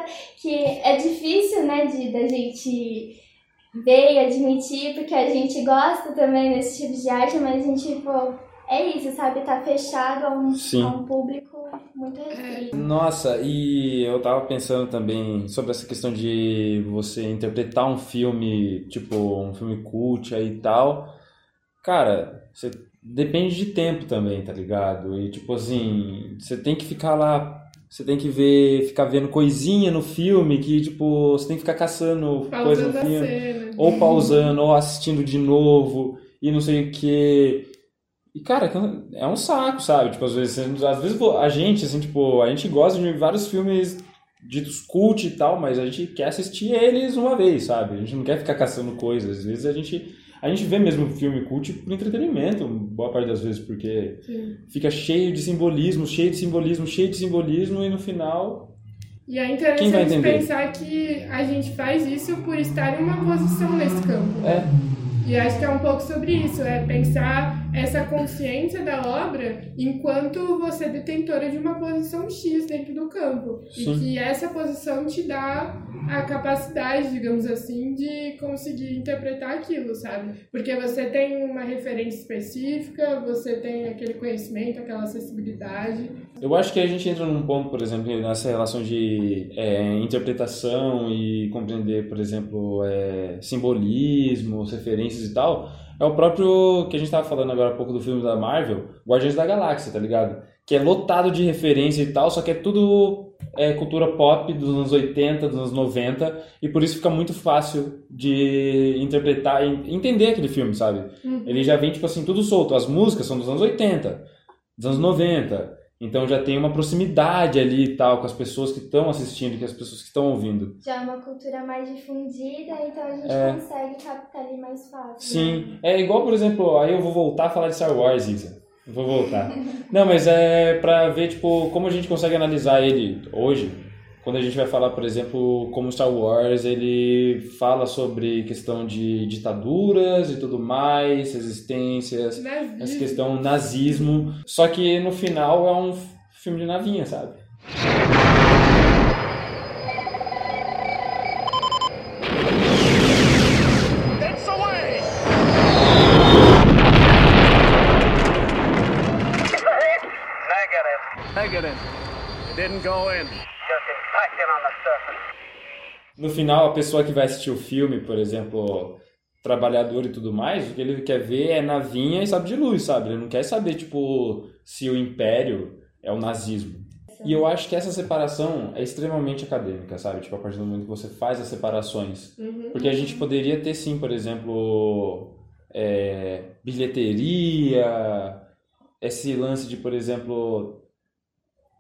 que é difícil, né, de da gente ver e admitir, porque a gente gosta também desse tipo de arte, mas a gente, pô, é isso, sabe? Tá fechado a um, Sim. a um público muito restrito. Nossa, e eu tava pensando também sobre essa questão de você interpretar um filme, tipo, um filme cult aí e tal. Cara, você depende de tempo também, tá ligado? E tipo assim, você tem que ficar lá, você tem que ver, ficar vendo coisinha no filme que, tipo, você tem que ficar caçando coisa no Pausando filme. cena. Ou pausando, ou assistindo de novo, e não sei o que. E, cara, é um saco, sabe? Tipo, às vezes, às vezes a gente, assim, tipo, a gente gosta de vários filmes ditos cult e tal, mas a gente quer assistir eles uma vez, sabe? A gente não quer ficar caçando coisas. Às vezes a gente, a gente vê mesmo filme cult por entretenimento, boa parte das vezes, porque Sim. fica cheio de simbolismo, cheio de simbolismo, cheio de simbolismo, e no final. E é interessante pensar que a gente faz isso por estar em uma posição nesse campo. É. E acho que é um pouco sobre isso, é pensar essa consciência da obra enquanto você é detentora de uma posição X dentro do campo. Sim. E que essa posição te dá a capacidade, digamos assim, de conseguir interpretar aquilo, sabe? Porque você tem uma referência específica, você tem aquele conhecimento, aquela acessibilidade. Eu acho que a gente entra num ponto, por exemplo, nessa relação de é, interpretação e compreender, por exemplo, é, simbolismos, referências e tal. É o próprio que a gente estava falando agora há pouco do filme da Marvel, Guardiões da Galáxia, tá ligado? Que é lotado de referência e tal, só que é tudo é, cultura pop dos anos 80, dos anos 90, e por isso fica muito fácil de interpretar e entender aquele filme, sabe? Uhum. Ele já vem, tipo assim, tudo solto. As músicas são dos anos 80, dos anos 90. Então já tem uma proximidade ali e tal com as pessoas que estão assistindo, com as pessoas que estão ouvindo. Já é uma cultura mais difundida, então a gente É. consegue captar ali mais fácil. né? Sim, é igual, por exemplo, aí eu vou voltar a falar de Star Wars, Isa. Vou voltar. Não, mas é pra ver, tipo, como a gente consegue analisar ele hoje. Quando a gente vai falar, por exemplo, como Star Wars, ele fala sobre questão de ditaduras e tudo mais, resistências, Nazismo. essa questão nazismo. Só que no final é um filme de navinha, sabe? It's away! Negative. Negative. It didn't go in. No final, a pessoa que vai assistir o filme, por exemplo, trabalhador e tudo mais, o que ele quer ver é navinha e sabe de luz, sabe? Ele não quer saber, tipo, se o império é o nazismo. E eu acho que essa separação é extremamente acadêmica, sabe? Tipo, a partir do momento que você faz as separações. Uhum. Porque a gente poderia ter, sim, por exemplo, é, bilheteria, esse lance de, por exemplo,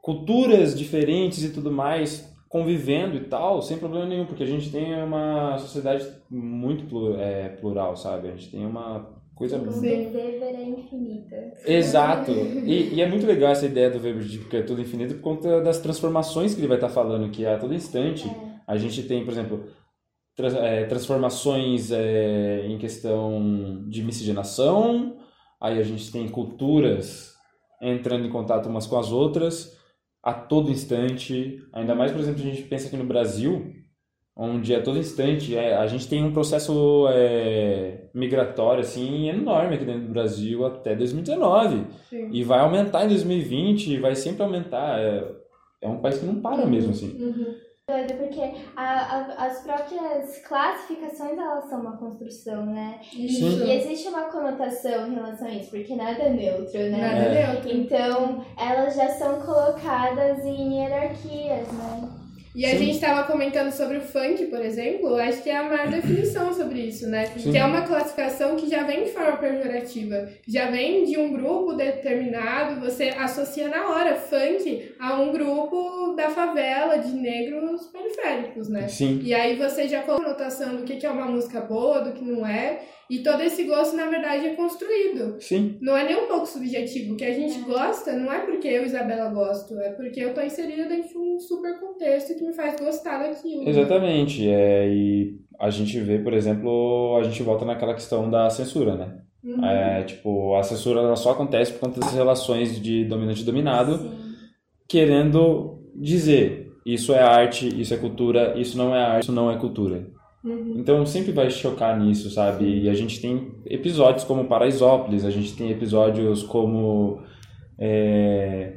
culturas diferentes e tudo mais convivendo e tal, sem problema nenhum, porque a gente tem uma sociedade muito é, plural, sabe? A gente tem uma coisa O Weber é infinita. Exato. E, e é muito legal essa ideia do Weber de que é tudo infinito por conta das transformações que ele vai estar falando, que a todo instante a gente tem, por exemplo, trans- é, transformações é, em questão de miscigenação, aí a gente tem culturas entrando em contato umas com as outras a todo instante. Ainda mais, por exemplo, a gente pensa aqui no Brasil, onde a todo instante é, a gente tem um processo é, migratório assim enorme aqui dentro do Brasil até 2019 Sim. e vai aumentar em 2020 e vai sempre aumentar é, é um país que não para mesmo assim Uhum. Doido, porque a- a- as próprias classificações, elas são uma construção, né? E, e existe uma conotação em relação a isso, porque nada é neutro, né? Nada é neutro. Então, elas já são colocadas em hierarquias, né? E a Sim. gente estava comentando sobre o funk, por exemplo, acho que é a maior definição sobre isso, né? Sim. Que é uma classificação que já vem de forma pejorativa, já vem de um grupo determinado, você associa na hora funk a um grupo da favela, de negros periféricos, né? Sim. E aí você já coloca a notação do que é uma música boa, do que não é, e todo esse gosto, na verdade, é construído. Sim. Não é nem um pouco subjetivo. O que a gente gosta não é porque eu, Isabela, gosto, é porque eu tô inserida dentro de um super contexto que me faz gostar daquilo. né? exatamente é, e a gente vê por exemplo a gente volta naquela questão da censura né Uhum. é, tipo a censura ela só acontece por conta das relações de dominante e dominado querendo dizer isso é arte isso é cultura isso não é arte isso não é cultura Então sempre vai chocar nisso, sabe? E a gente tem episódios como Paraisópolis, a gente tem episódios como é,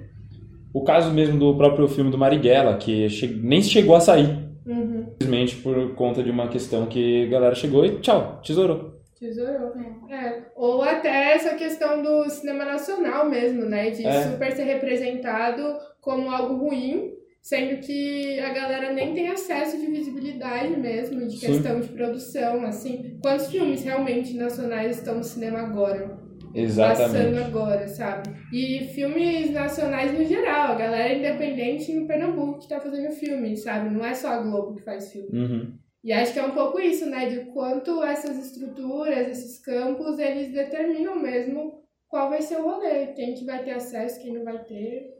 o caso mesmo do próprio filme do Marighella, que che- nem chegou a sair, Uhum. simplesmente por conta de uma questão que a galera chegou e tchau, tesourou. Tesourou. É. Ou até essa questão do cinema nacional mesmo, né? De É. super ser representado como algo ruim, sendo que a galera nem tem acesso de visibilidade mesmo, de Sim. questão de produção, assim. Quantos filmes realmente nacionais estão no cinema agora? Passando Exatamente. agora, sabe? E filmes nacionais no geral, a galera independente em Pernambuco que tá fazendo filme, sabe? Não é só a Globo que faz filme. Uhum. E acho que é um pouco isso, né? De quanto essas estruturas, esses campos, eles determinam mesmo qual vai ser o rolê, quem que vai ter acesso, quem não vai ter.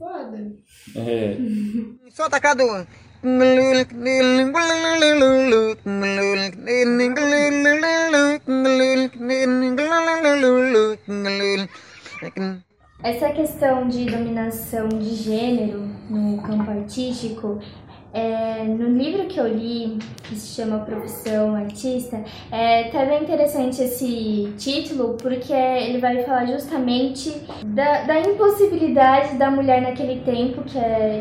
Foda. É, Solta, Cadu. Essa questão de dominação de gênero no campo artístico, é, no livro que eu li, que se chama Profissão Artista, é até bem interessante esse título, porque ele vai falar justamente da, da impossibilidade da mulher naquele tempo, que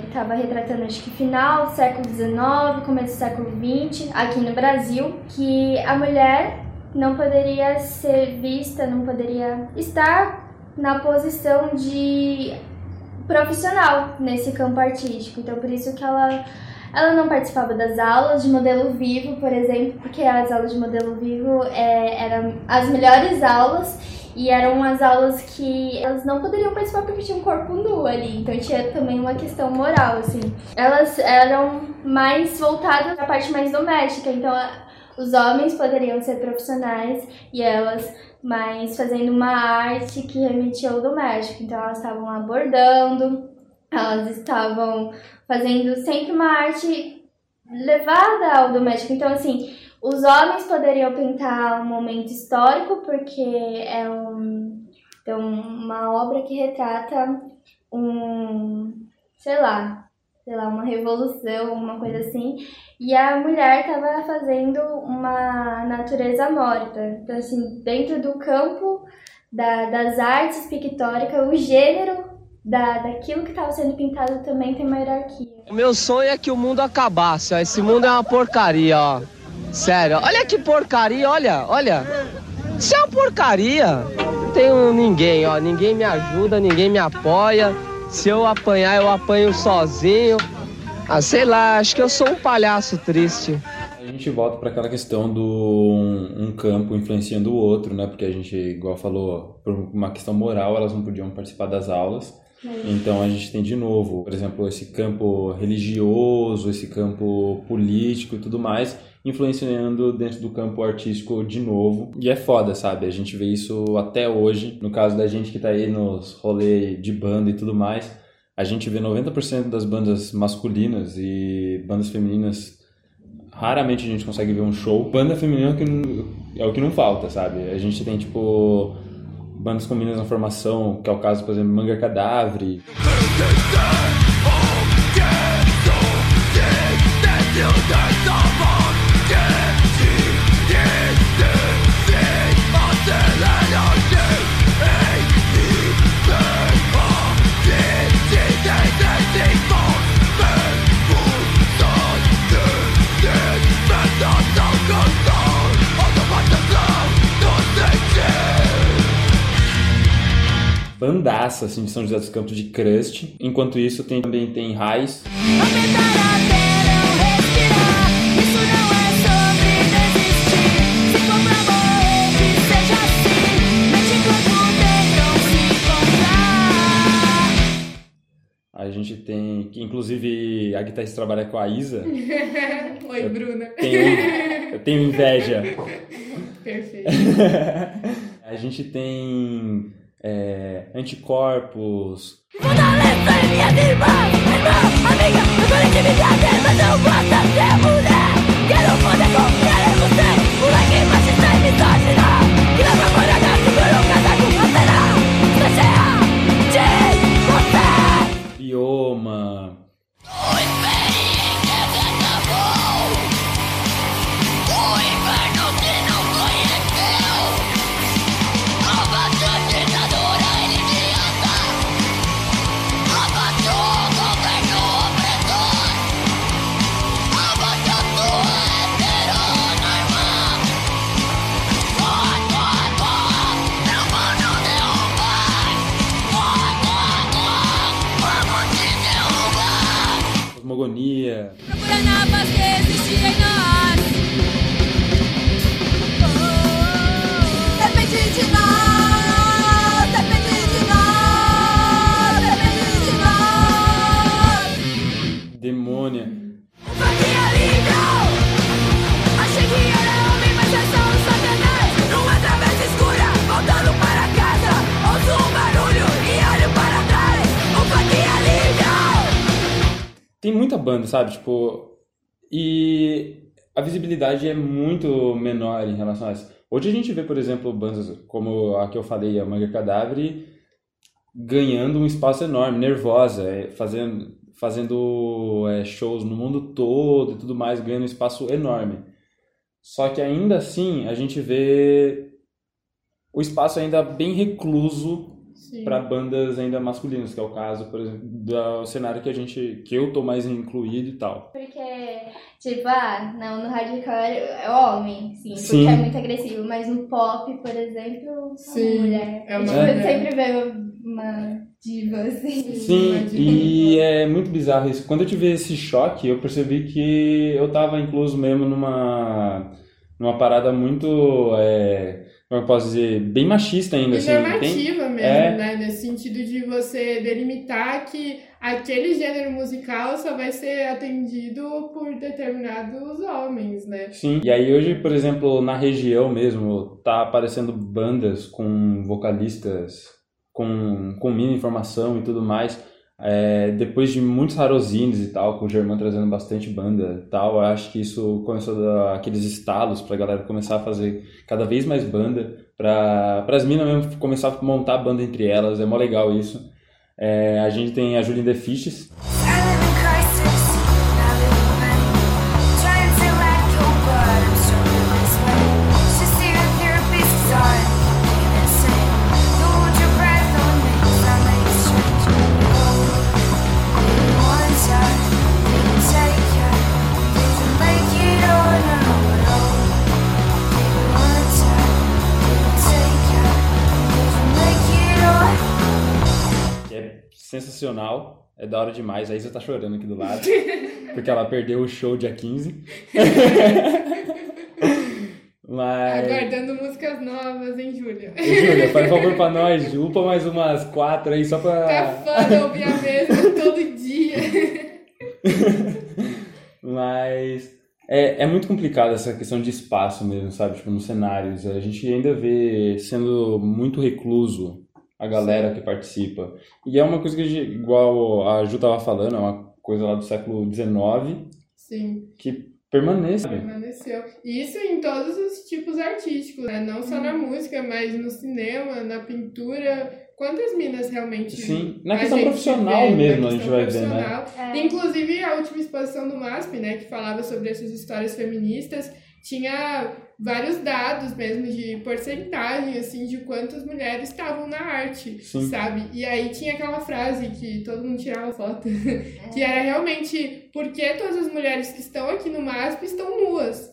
estava retratando acho que final do século XIX, começo do século XX, aqui no Brasil, que a mulher não poderia ser vista, não poderia estar na posição de profissional nesse campo artístico. Então, por isso que ela, ela não participava das aulas de modelo vivo, por exemplo, porque as aulas de modelo vivo é, eram as melhores aulas e eram as aulas que elas não poderiam participar porque tinha um corpo nu ali. Então, tinha também uma questão moral, assim. Elas eram mais voltadas a parte mais doméstica. Então, os homens poderiam ser profissionais e elas mais fazendo uma arte que remetia ao doméstico. Então elas estavam lá bordando, elas estavam fazendo sempre uma arte levada ao doméstico. Então assim, os homens poderiam pintar um momento histórico porque é um, então, uma obra que retrata um, sei lá, sei lá, uma revolução, uma coisa assim. E a mulher estava fazendo uma natureza morta. Então, assim, dentro do campo da, das artes pictóricas, o gênero da, daquilo que estava sendo pintado também tem uma hierarquia. O meu sonho é que o mundo acabasse, ó. Esse mundo é uma porcaria, ó. Sério, olha que porcaria, olha, olha. Isso é uma porcaria. Não tenho ninguém, ó. Ninguém me ajuda, ninguém me apoia. Se eu apanhar, eu apanho sozinho. Ah, sei lá, acho que eu sou um palhaço triste. A gente volta para aquela questão do um, um campo influenciando o outro, né? Porque a gente, igual falou, por uma questão moral, elas não podiam participar das aulas. Então a gente tem de novo, por exemplo, esse campo religioso, esse campo político e tudo mais, influenciando dentro do campo artístico de novo. E é foda, sabe? A gente vê isso até hoje. No caso da gente que tá aí nos rolês de banda e tudo mais, a gente vê 90% das bandas masculinas e bandas femininas raramente a gente consegue ver um show. Banda feminina é o que não, é o que não falta, sabe? A gente tem, tipo, bandas com meninas na formação, que é o caso, por exemplo, Manga Cadáver. Bandaça, assim, de São José dos Campos de Crust. Enquanto isso, tem, também tem Raiz. A gente tem, que inclusive a guitarrista trabalha com a Isa. Oi, Bruna. Tenho, eu tenho inveja. Perfeito. a gente tem é, anticorpos. minhas irmãs, irmã, sabe? Tipo, e a visibilidade é muito menor em relação a isso. Hoje a gente vê, por exemplo, bandas como a que eu falei, a Manga Cadáver, ganhando um espaço enorme, nervosa, é, fazendo, fazendo é, shows no mundo todo e tudo mais, ganhando um espaço enorme. Só que ainda assim a gente vê o espaço ainda bem recluso. Para bandas ainda masculinas, que é o caso, por exemplo, do cenário que a gente que eu tô mais incluído e tal. Porque, tipo, ah, não, no hardcore é homem, sim, porque Sim. é muito agressivo, mas no pop, por exemplo, é Sim, uma mulher. é uma tipo, mulher. sempre vê uma diva, assim. Sim, e é muito bizarro isso. Quando eu tive esse choque, eu percebi que eu tava incluso mesmo numa numa parada muito é, como eu posso dizer, bem machista ainda E assim, normativa bem- mesmo, é, né? Nesse sentido de você delimitar que aquele gênero musical só vai ser atendido por determinados homens, né? Sim, e aí hoje, por exemplo, na região mesmo, tá aparecendo bandas com vocalistas com, com mini informação e tudo mais. É, depois de muitos rarozines e tal, com o Germán trazendo bastante banda e tal, acho que isso começou a dar aqueles estalos pra galera começar a fazer cada vez mais banda, pra, pras minas mesmo começar a montar banda entre elas, é mó legal isso. É, a gente tem a Julie The Fishes, é da hora demais. A Isa tá chorando aqui do lado, porque ela perdeu o show dia 15. Mas. Aguardando músicas novas, hein, Júlia? Ô, Júlia, faz favor pra nós, upa mais umas quatro aí só pra. Tá foda ouvir a mesma todo dia. Mas é, é muito complicado essa questão de espaço mesmo, sabe? Tipo, nos cenários. A gente ainda vê sendo muito recluso a galera que participa. E é uma coisa que, a gente- igual a Ju tava falando, é uma coisa lá do século XIX Sim. que permanece. Permaneceu. E isso em todos os tipos artísticos, né? Não só na música, mas no cinema, na pintura. Quantas minas realmente. Sim, na questão profissional vê, mesmo a gente vai ver, né? profissional. Inclusive, a última exposição do MASP, né, que falava sobre essas histórias feministas, tinha vários dados mesmo de porcentagem, assim, de quantas mulheres estavam na arte, Sim. sabe? E aí tinha aquela frase que todo mundo tirava foto, que era realmente por que todas as mulheres que estão aqui no MASP estão nuas?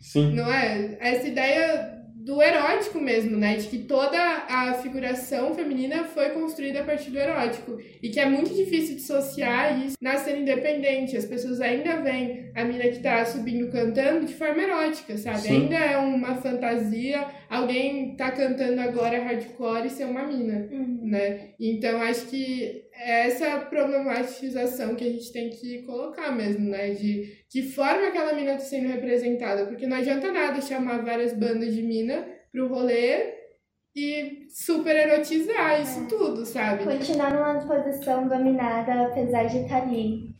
Sim. Não é? Essa ideia do erótico mesmo, né? De que toda a figuração feminina foi construída a partir do erótico. E que é muito difícil dissociar isso na cena independente. As pessoas ainda veem a mina que tá subindo cantando de forma erótica, sabe? Sim. Ainda é uma fantasia alguém tá cantando agora hardcore e ser uma mina, né? Então acho que é essa problematização que a gente tem que colocar mesmo, né? De que forma aquela mina tá sendo representada. Porque não adianta nada chamar várias bandas de mina pro rolê e super erotizar isso tudo, sabe? Continuar numa posição dominada, apesar de estar ali.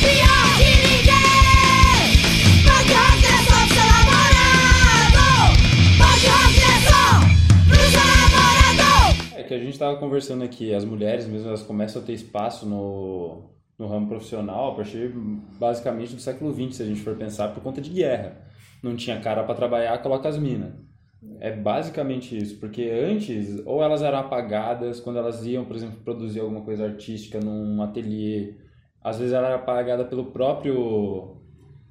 É que a gente tava conversando aqui, as mulheres mesmo, elas começam a ter espaço no, no ramo profissional a partir basicamente do século XX, se a gente for pensar, por conta de guerra. Não tinha cara para trabalhar, coloca as minas. É basicamente isso, porque antes, ou elas eram apagadas quando elas iam, por exemplo, produzir alguma coisa artística num ateliê, às vezes ela era apagada pelo próprio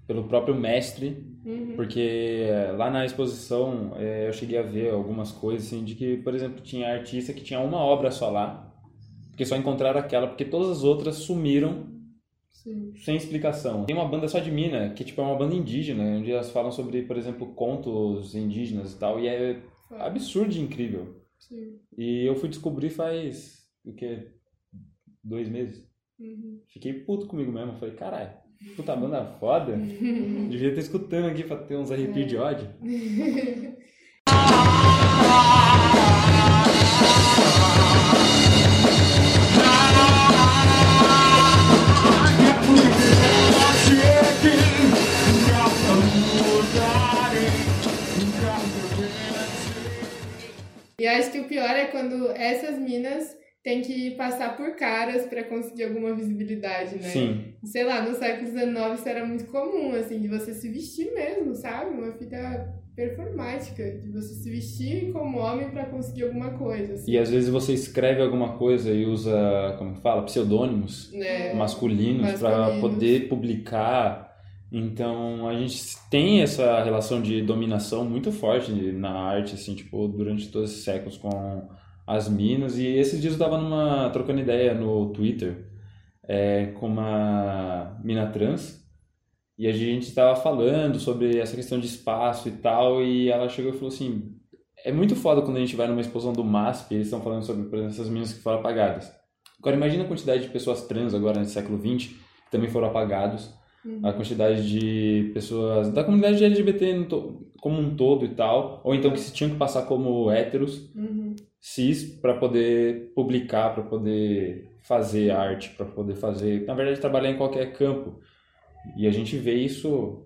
pelo próprio mestre, Uhum. porque eh, lá na exposição eh, eu cheguei a ver algumas coisas assim de que, por exemplo, tinha artista que tinha uma obra só lá, porque só encontraram aquela, porque todas as outras sumiram Sim. sem explicação. Tem uma banda só de mina, que tipo é uma banda indígena, onde elas falam sobre, por exemplo, contos indígenas e tal, e é absurdo e incrível. Sim. E eu fui descobrir faz, o quê? Dois meses. Uhum. Fiquei puto comigo mesmo. Falei, caralho, puta banda foda. Devia estar escutando aqui pra ter uns arrepios de ódio. E acho que o pior é quando essas minas têm que passar por caras pra conseguir alguma visibilidade, né? Sim. Sei lá, no século XIX isso era muito comum, assim, de você se vestir mesmo, sabe? Uma fita performática, de você se vestir como homem pra conseguir alguma coisa. Assim. E às vezes você escreve alguma coisa e usa, como que fala, pseudônimos É, masculinos para masculinos. poder publicar. Então a gente tem essa relação de dominação muito forte na arte, assim, tipo, durante todos esses séculos com as minas. E esses dias eu tava numa, trocando ideia no Twitter é, com uma mina trans. E a gente estava falando sobre essa questão de espaço e tal, e ela chegou e falou assim: é muito foda quando a gente vai numa exposição do MASP, eles estão falando sobre, por exemplo, essas meninas que foram apagadas. Agora, imagina a quantidade de pessoas trans agora nesse século XX que também foram apagados, Uhum. a quantidade de pessoas da comunidade LGBT no como um todo e tal, ou então que se tinham que passar como héteros, Uhum. Cis, para poder publicar, para poder fazer arte, para poder fazer, na verdade, trabalhar em qualquer campo. E a gente vê isso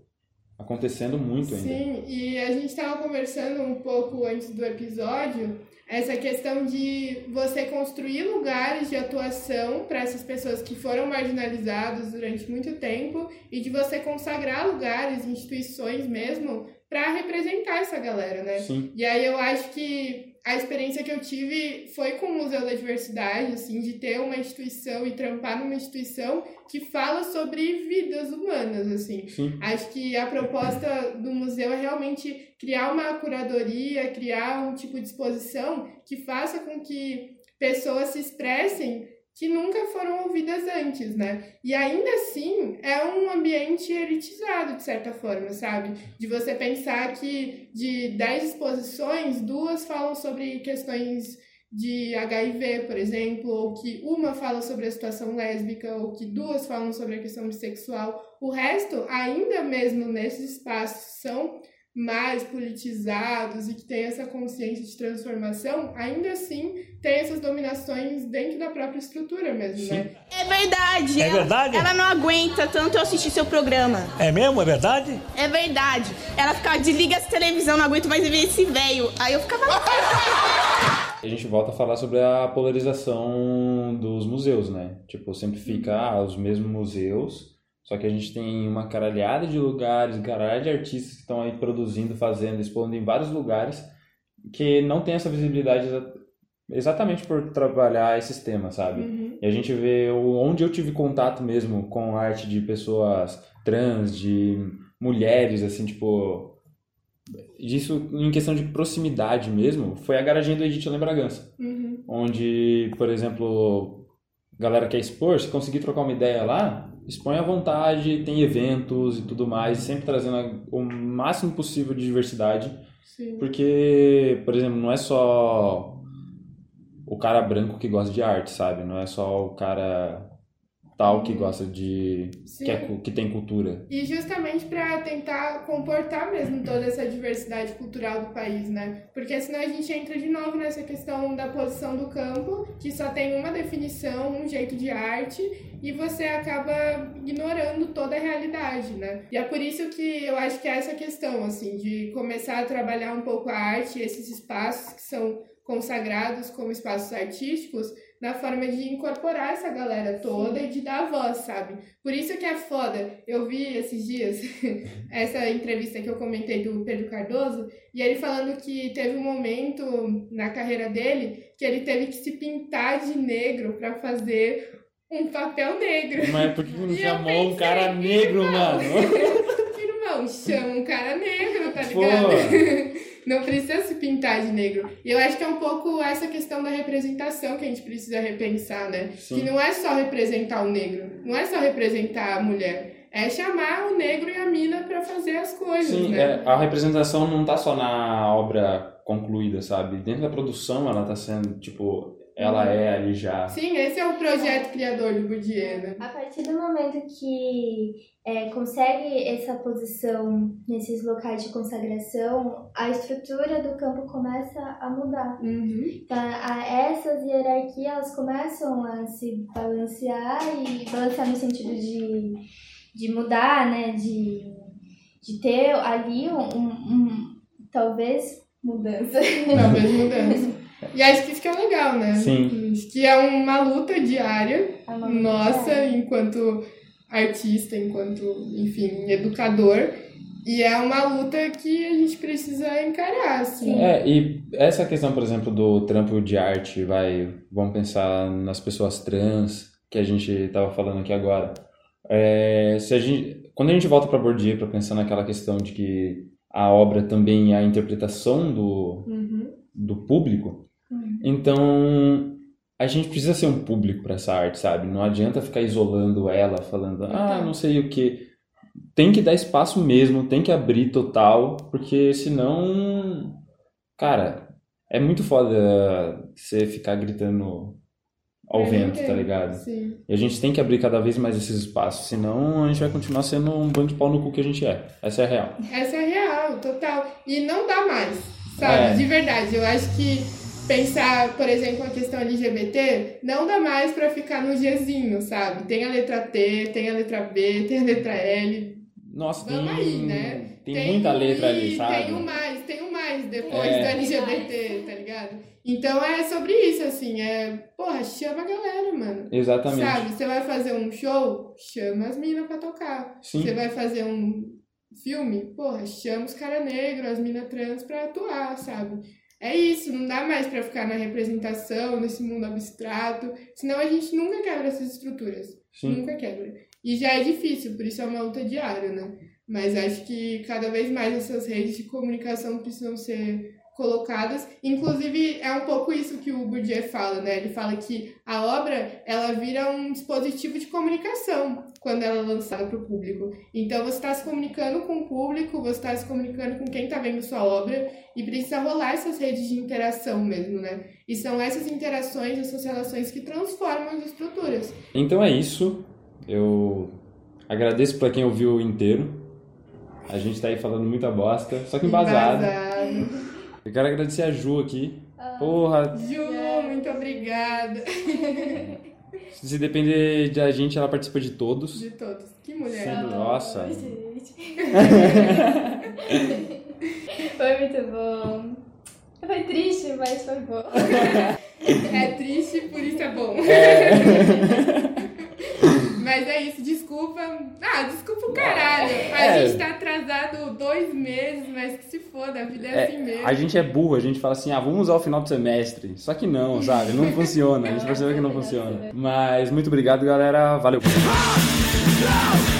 acontecendo muito ainda. Sim, e a gente estava conversando um pouco antes do episódio essa questão de você construir lugares de atuação para essas pessoas que foram marginalizadas durante muito tempo e de você consagrar lugares, instituições mesmo, para representar essa galera, né? Sim. E aí eu acho que a experiência que eu tive foi com o Museu da Diversidade, assim, de ter uma instituição e trampar numa instituição que fala sobre vidas humanas, assim. Sim. Acho que a proposta do museu é realmente criar uma curadoria, criar um tipo de exposição que faça com que pessoas se expressem que nunca foram ouvidas antes, né? E ainda assim é um ambiente elitizado, de certa forma, sabe? De você pensar que de 10 exposições, duas falam sobre questões de HIV, por exemplo, ou que uma fala sobre a situação lésbica, ou que duas falam sobre a questão bissexual. O resto, ainda mesmo nesses espaços são mais politizados e que tem essa consciência de transformação, ainda assim tem essas dominações dentro da própria estrutura mesmo, né? É verdade. É ela- verdade? Ela não aguenta tanto eu assistir seu programa. É mesmo? É verdade? É verdade. Ela ficava, desliga essa televisão, não aguento mais ver esse velho. Aí eu ficava. A gente volta a falar sobre a polarização dos museus, né? Tipo, sempre fica ah, os mesmos museus, só que a gente tem uma caralhada de lugares, caralhada de artistas que estão aí produzindo, fazendo, expondo em vários lugares que não tem essa visibilidade exa- exatamente por trabalhar esses temas, sabe? Uhum. E a gente vê onde eu tive contato mesmo com arte de pessoas trans, de mulheres, assim, tipo. Disso em questão de proximidade mesmo, foi a garaginha do Edith Além Bragança. Uhum. Onde, por exemplo, galera quer expor, se conseguir trocar uma ideia lá, expõe à vontade, tem eventos e tudo mais, sempre trazendo o máximo possível de diversidade. Sim. Porque, por exemplo, não é só o cara branco que gosta de arte, sabe? Não é só o cara tal que gosta de. Sim. Que, é que tem cultura. E justamente para tentar comportar mesmo toda essa diversidade cultural do país, né? Porque senão a gente entra de novo nessa questão da posição do campo, que só tem uma definição, um jeito de arte, e você acaba ignorando toda a realidade, né? E é por isso que eu acho que é essa questão, assim, de começar a trabalhar um pouco a arte, esses espaços que são consagrados como espaços artísticos, na forma de incorporar essa galera toda e de dar voz, sabe? Por isso que é foda. Eu vi esses dias essa entrevista que eu comentei do Pedro Cardoso, e ele falando que teve um momento na carreira dele que ele teve que se pintar de negro pra fazer um papel negro. Mas por que não chamou um cara negro, mano? Irmão, chama um cara negro, tá ligado? Não precisa se pintar de negro. E eu acho que é um pouco essa questão da representação que a gente precisa repensar, né? Sim. Que não é só representar o negro, não é só representar a mulher. É chamar o negro e a mina pra fazer as coisas, Sim, né? é, a representação não tá só na obra concluída, sabe? Dentro da produção ela tá sendo, tipo, ela é ali já. Sim, esse é o projeto criador do Bourdieu, né? A partir do momento que é, consegue essa posição nesses locais de consagração, a estrutura do campo começa a mudar. Uhum. Então, a- essas hierarquias elas começam a se balancear e balancear no sentido de, de mudar, né? De, de ter ali um, um- um- talvez mudança. Talvez mudança. E acho que isso que é legal, né? Sim. Acho que é uma luta diária É uma luta nossa, diária. enquanto artista, enquanto, enfim, educador. E é uma luta que a gente precisa encarar, assim. É, e essa questão, por exemplo, do trampo de arte, vai, vamos pensar nas pessoas trans, que a gente estava falando aqui agora. É, se a gente, quando a gente volta para Bourdieu para pensar naquela questão de que a obra também é a interpretação do, Uhum. do público. Então a gente precisa ser um público para essa arte, sabe? Não adianta ficar isolando ela, falando, ah, Então. não sei o que. Tem que dar espaço mesmo, tem que abrir total, porque senão, cara, é muito foda você ficar gritando ao Eu vento, tá ligado? Sim. E a gente tem que abrir cada vez mais esses espaços, senão a gente vai continuar sendo um bando de pau no cu que a gente é. Essa é a real. Essa é real, total. E não dá mais, sabe? É. De verdade. Eu acho que pensar, por exemplo, a questão LGBT, não dá mais pra ficar no Gzinho, sabe? Tem a letra T, tem a letra B, tem a letra L. Nossa, tem, Vamos aí, né? tem, muita o letra I, ali, sabe? Tem o mais, tem o mais depois É. do LGBT, tá ligado? Então é sobre isso, assim, é, porra, chama a galera, mano. Exatamente. Sabe, você vai fazer um show, chama as minas pra tocar. Sim. Você vai fazer um filme, porra, chama os caras negros, as minas trans pra atuar, sabe? É isso, não dá mais pra ficar na representação, nesse mundo abstrato, senão a gente nunca quebra essas estruturas. Sim. Nunca quebra. E já é difícil, por isso é uma luta diária, né? Mas acho que cada vez mais essas redes de comunicação precisam ser colocadas. Inclusive, é um pouco isso que o Bourdieu fala, né? Ele fala que a obra, ela vira um dispositivo de comunicação quando ela é lançada para o público. Então, você está se comunicando com o público, você está se comunicando com quem está vendo sua obra e precisa rolar essas redes de interação mesmo, né? E são essas interações, essas relações que transformam as estruturas. Então é isso. Eu agradeço pra quem ouviu inteiro. A gente tá aí falando muita bosta, só que embasado. Embasado. Eu quero agradecer a Ju aqui. Porra, Ju, muito obrigada. se depender da gente, ela participa de todos. De todos. Que mulher. Sempre, nossa. Foi muito bom. Foi triste, mas foi bom. É triste, por isso é bom. Mas é isso, desculpa. Ah, desculpa o caralho. A É. gente tá atrasado dois meses, mas que se foda, a vida é, É, assim mesmo. a gente é burro, a gente fala assim, ah, vamos usar o final do semestre. Só que não, sabe? Não funciona. A gente percebeu que não funciona. Mas muito obrigado, galera. Valeu. Now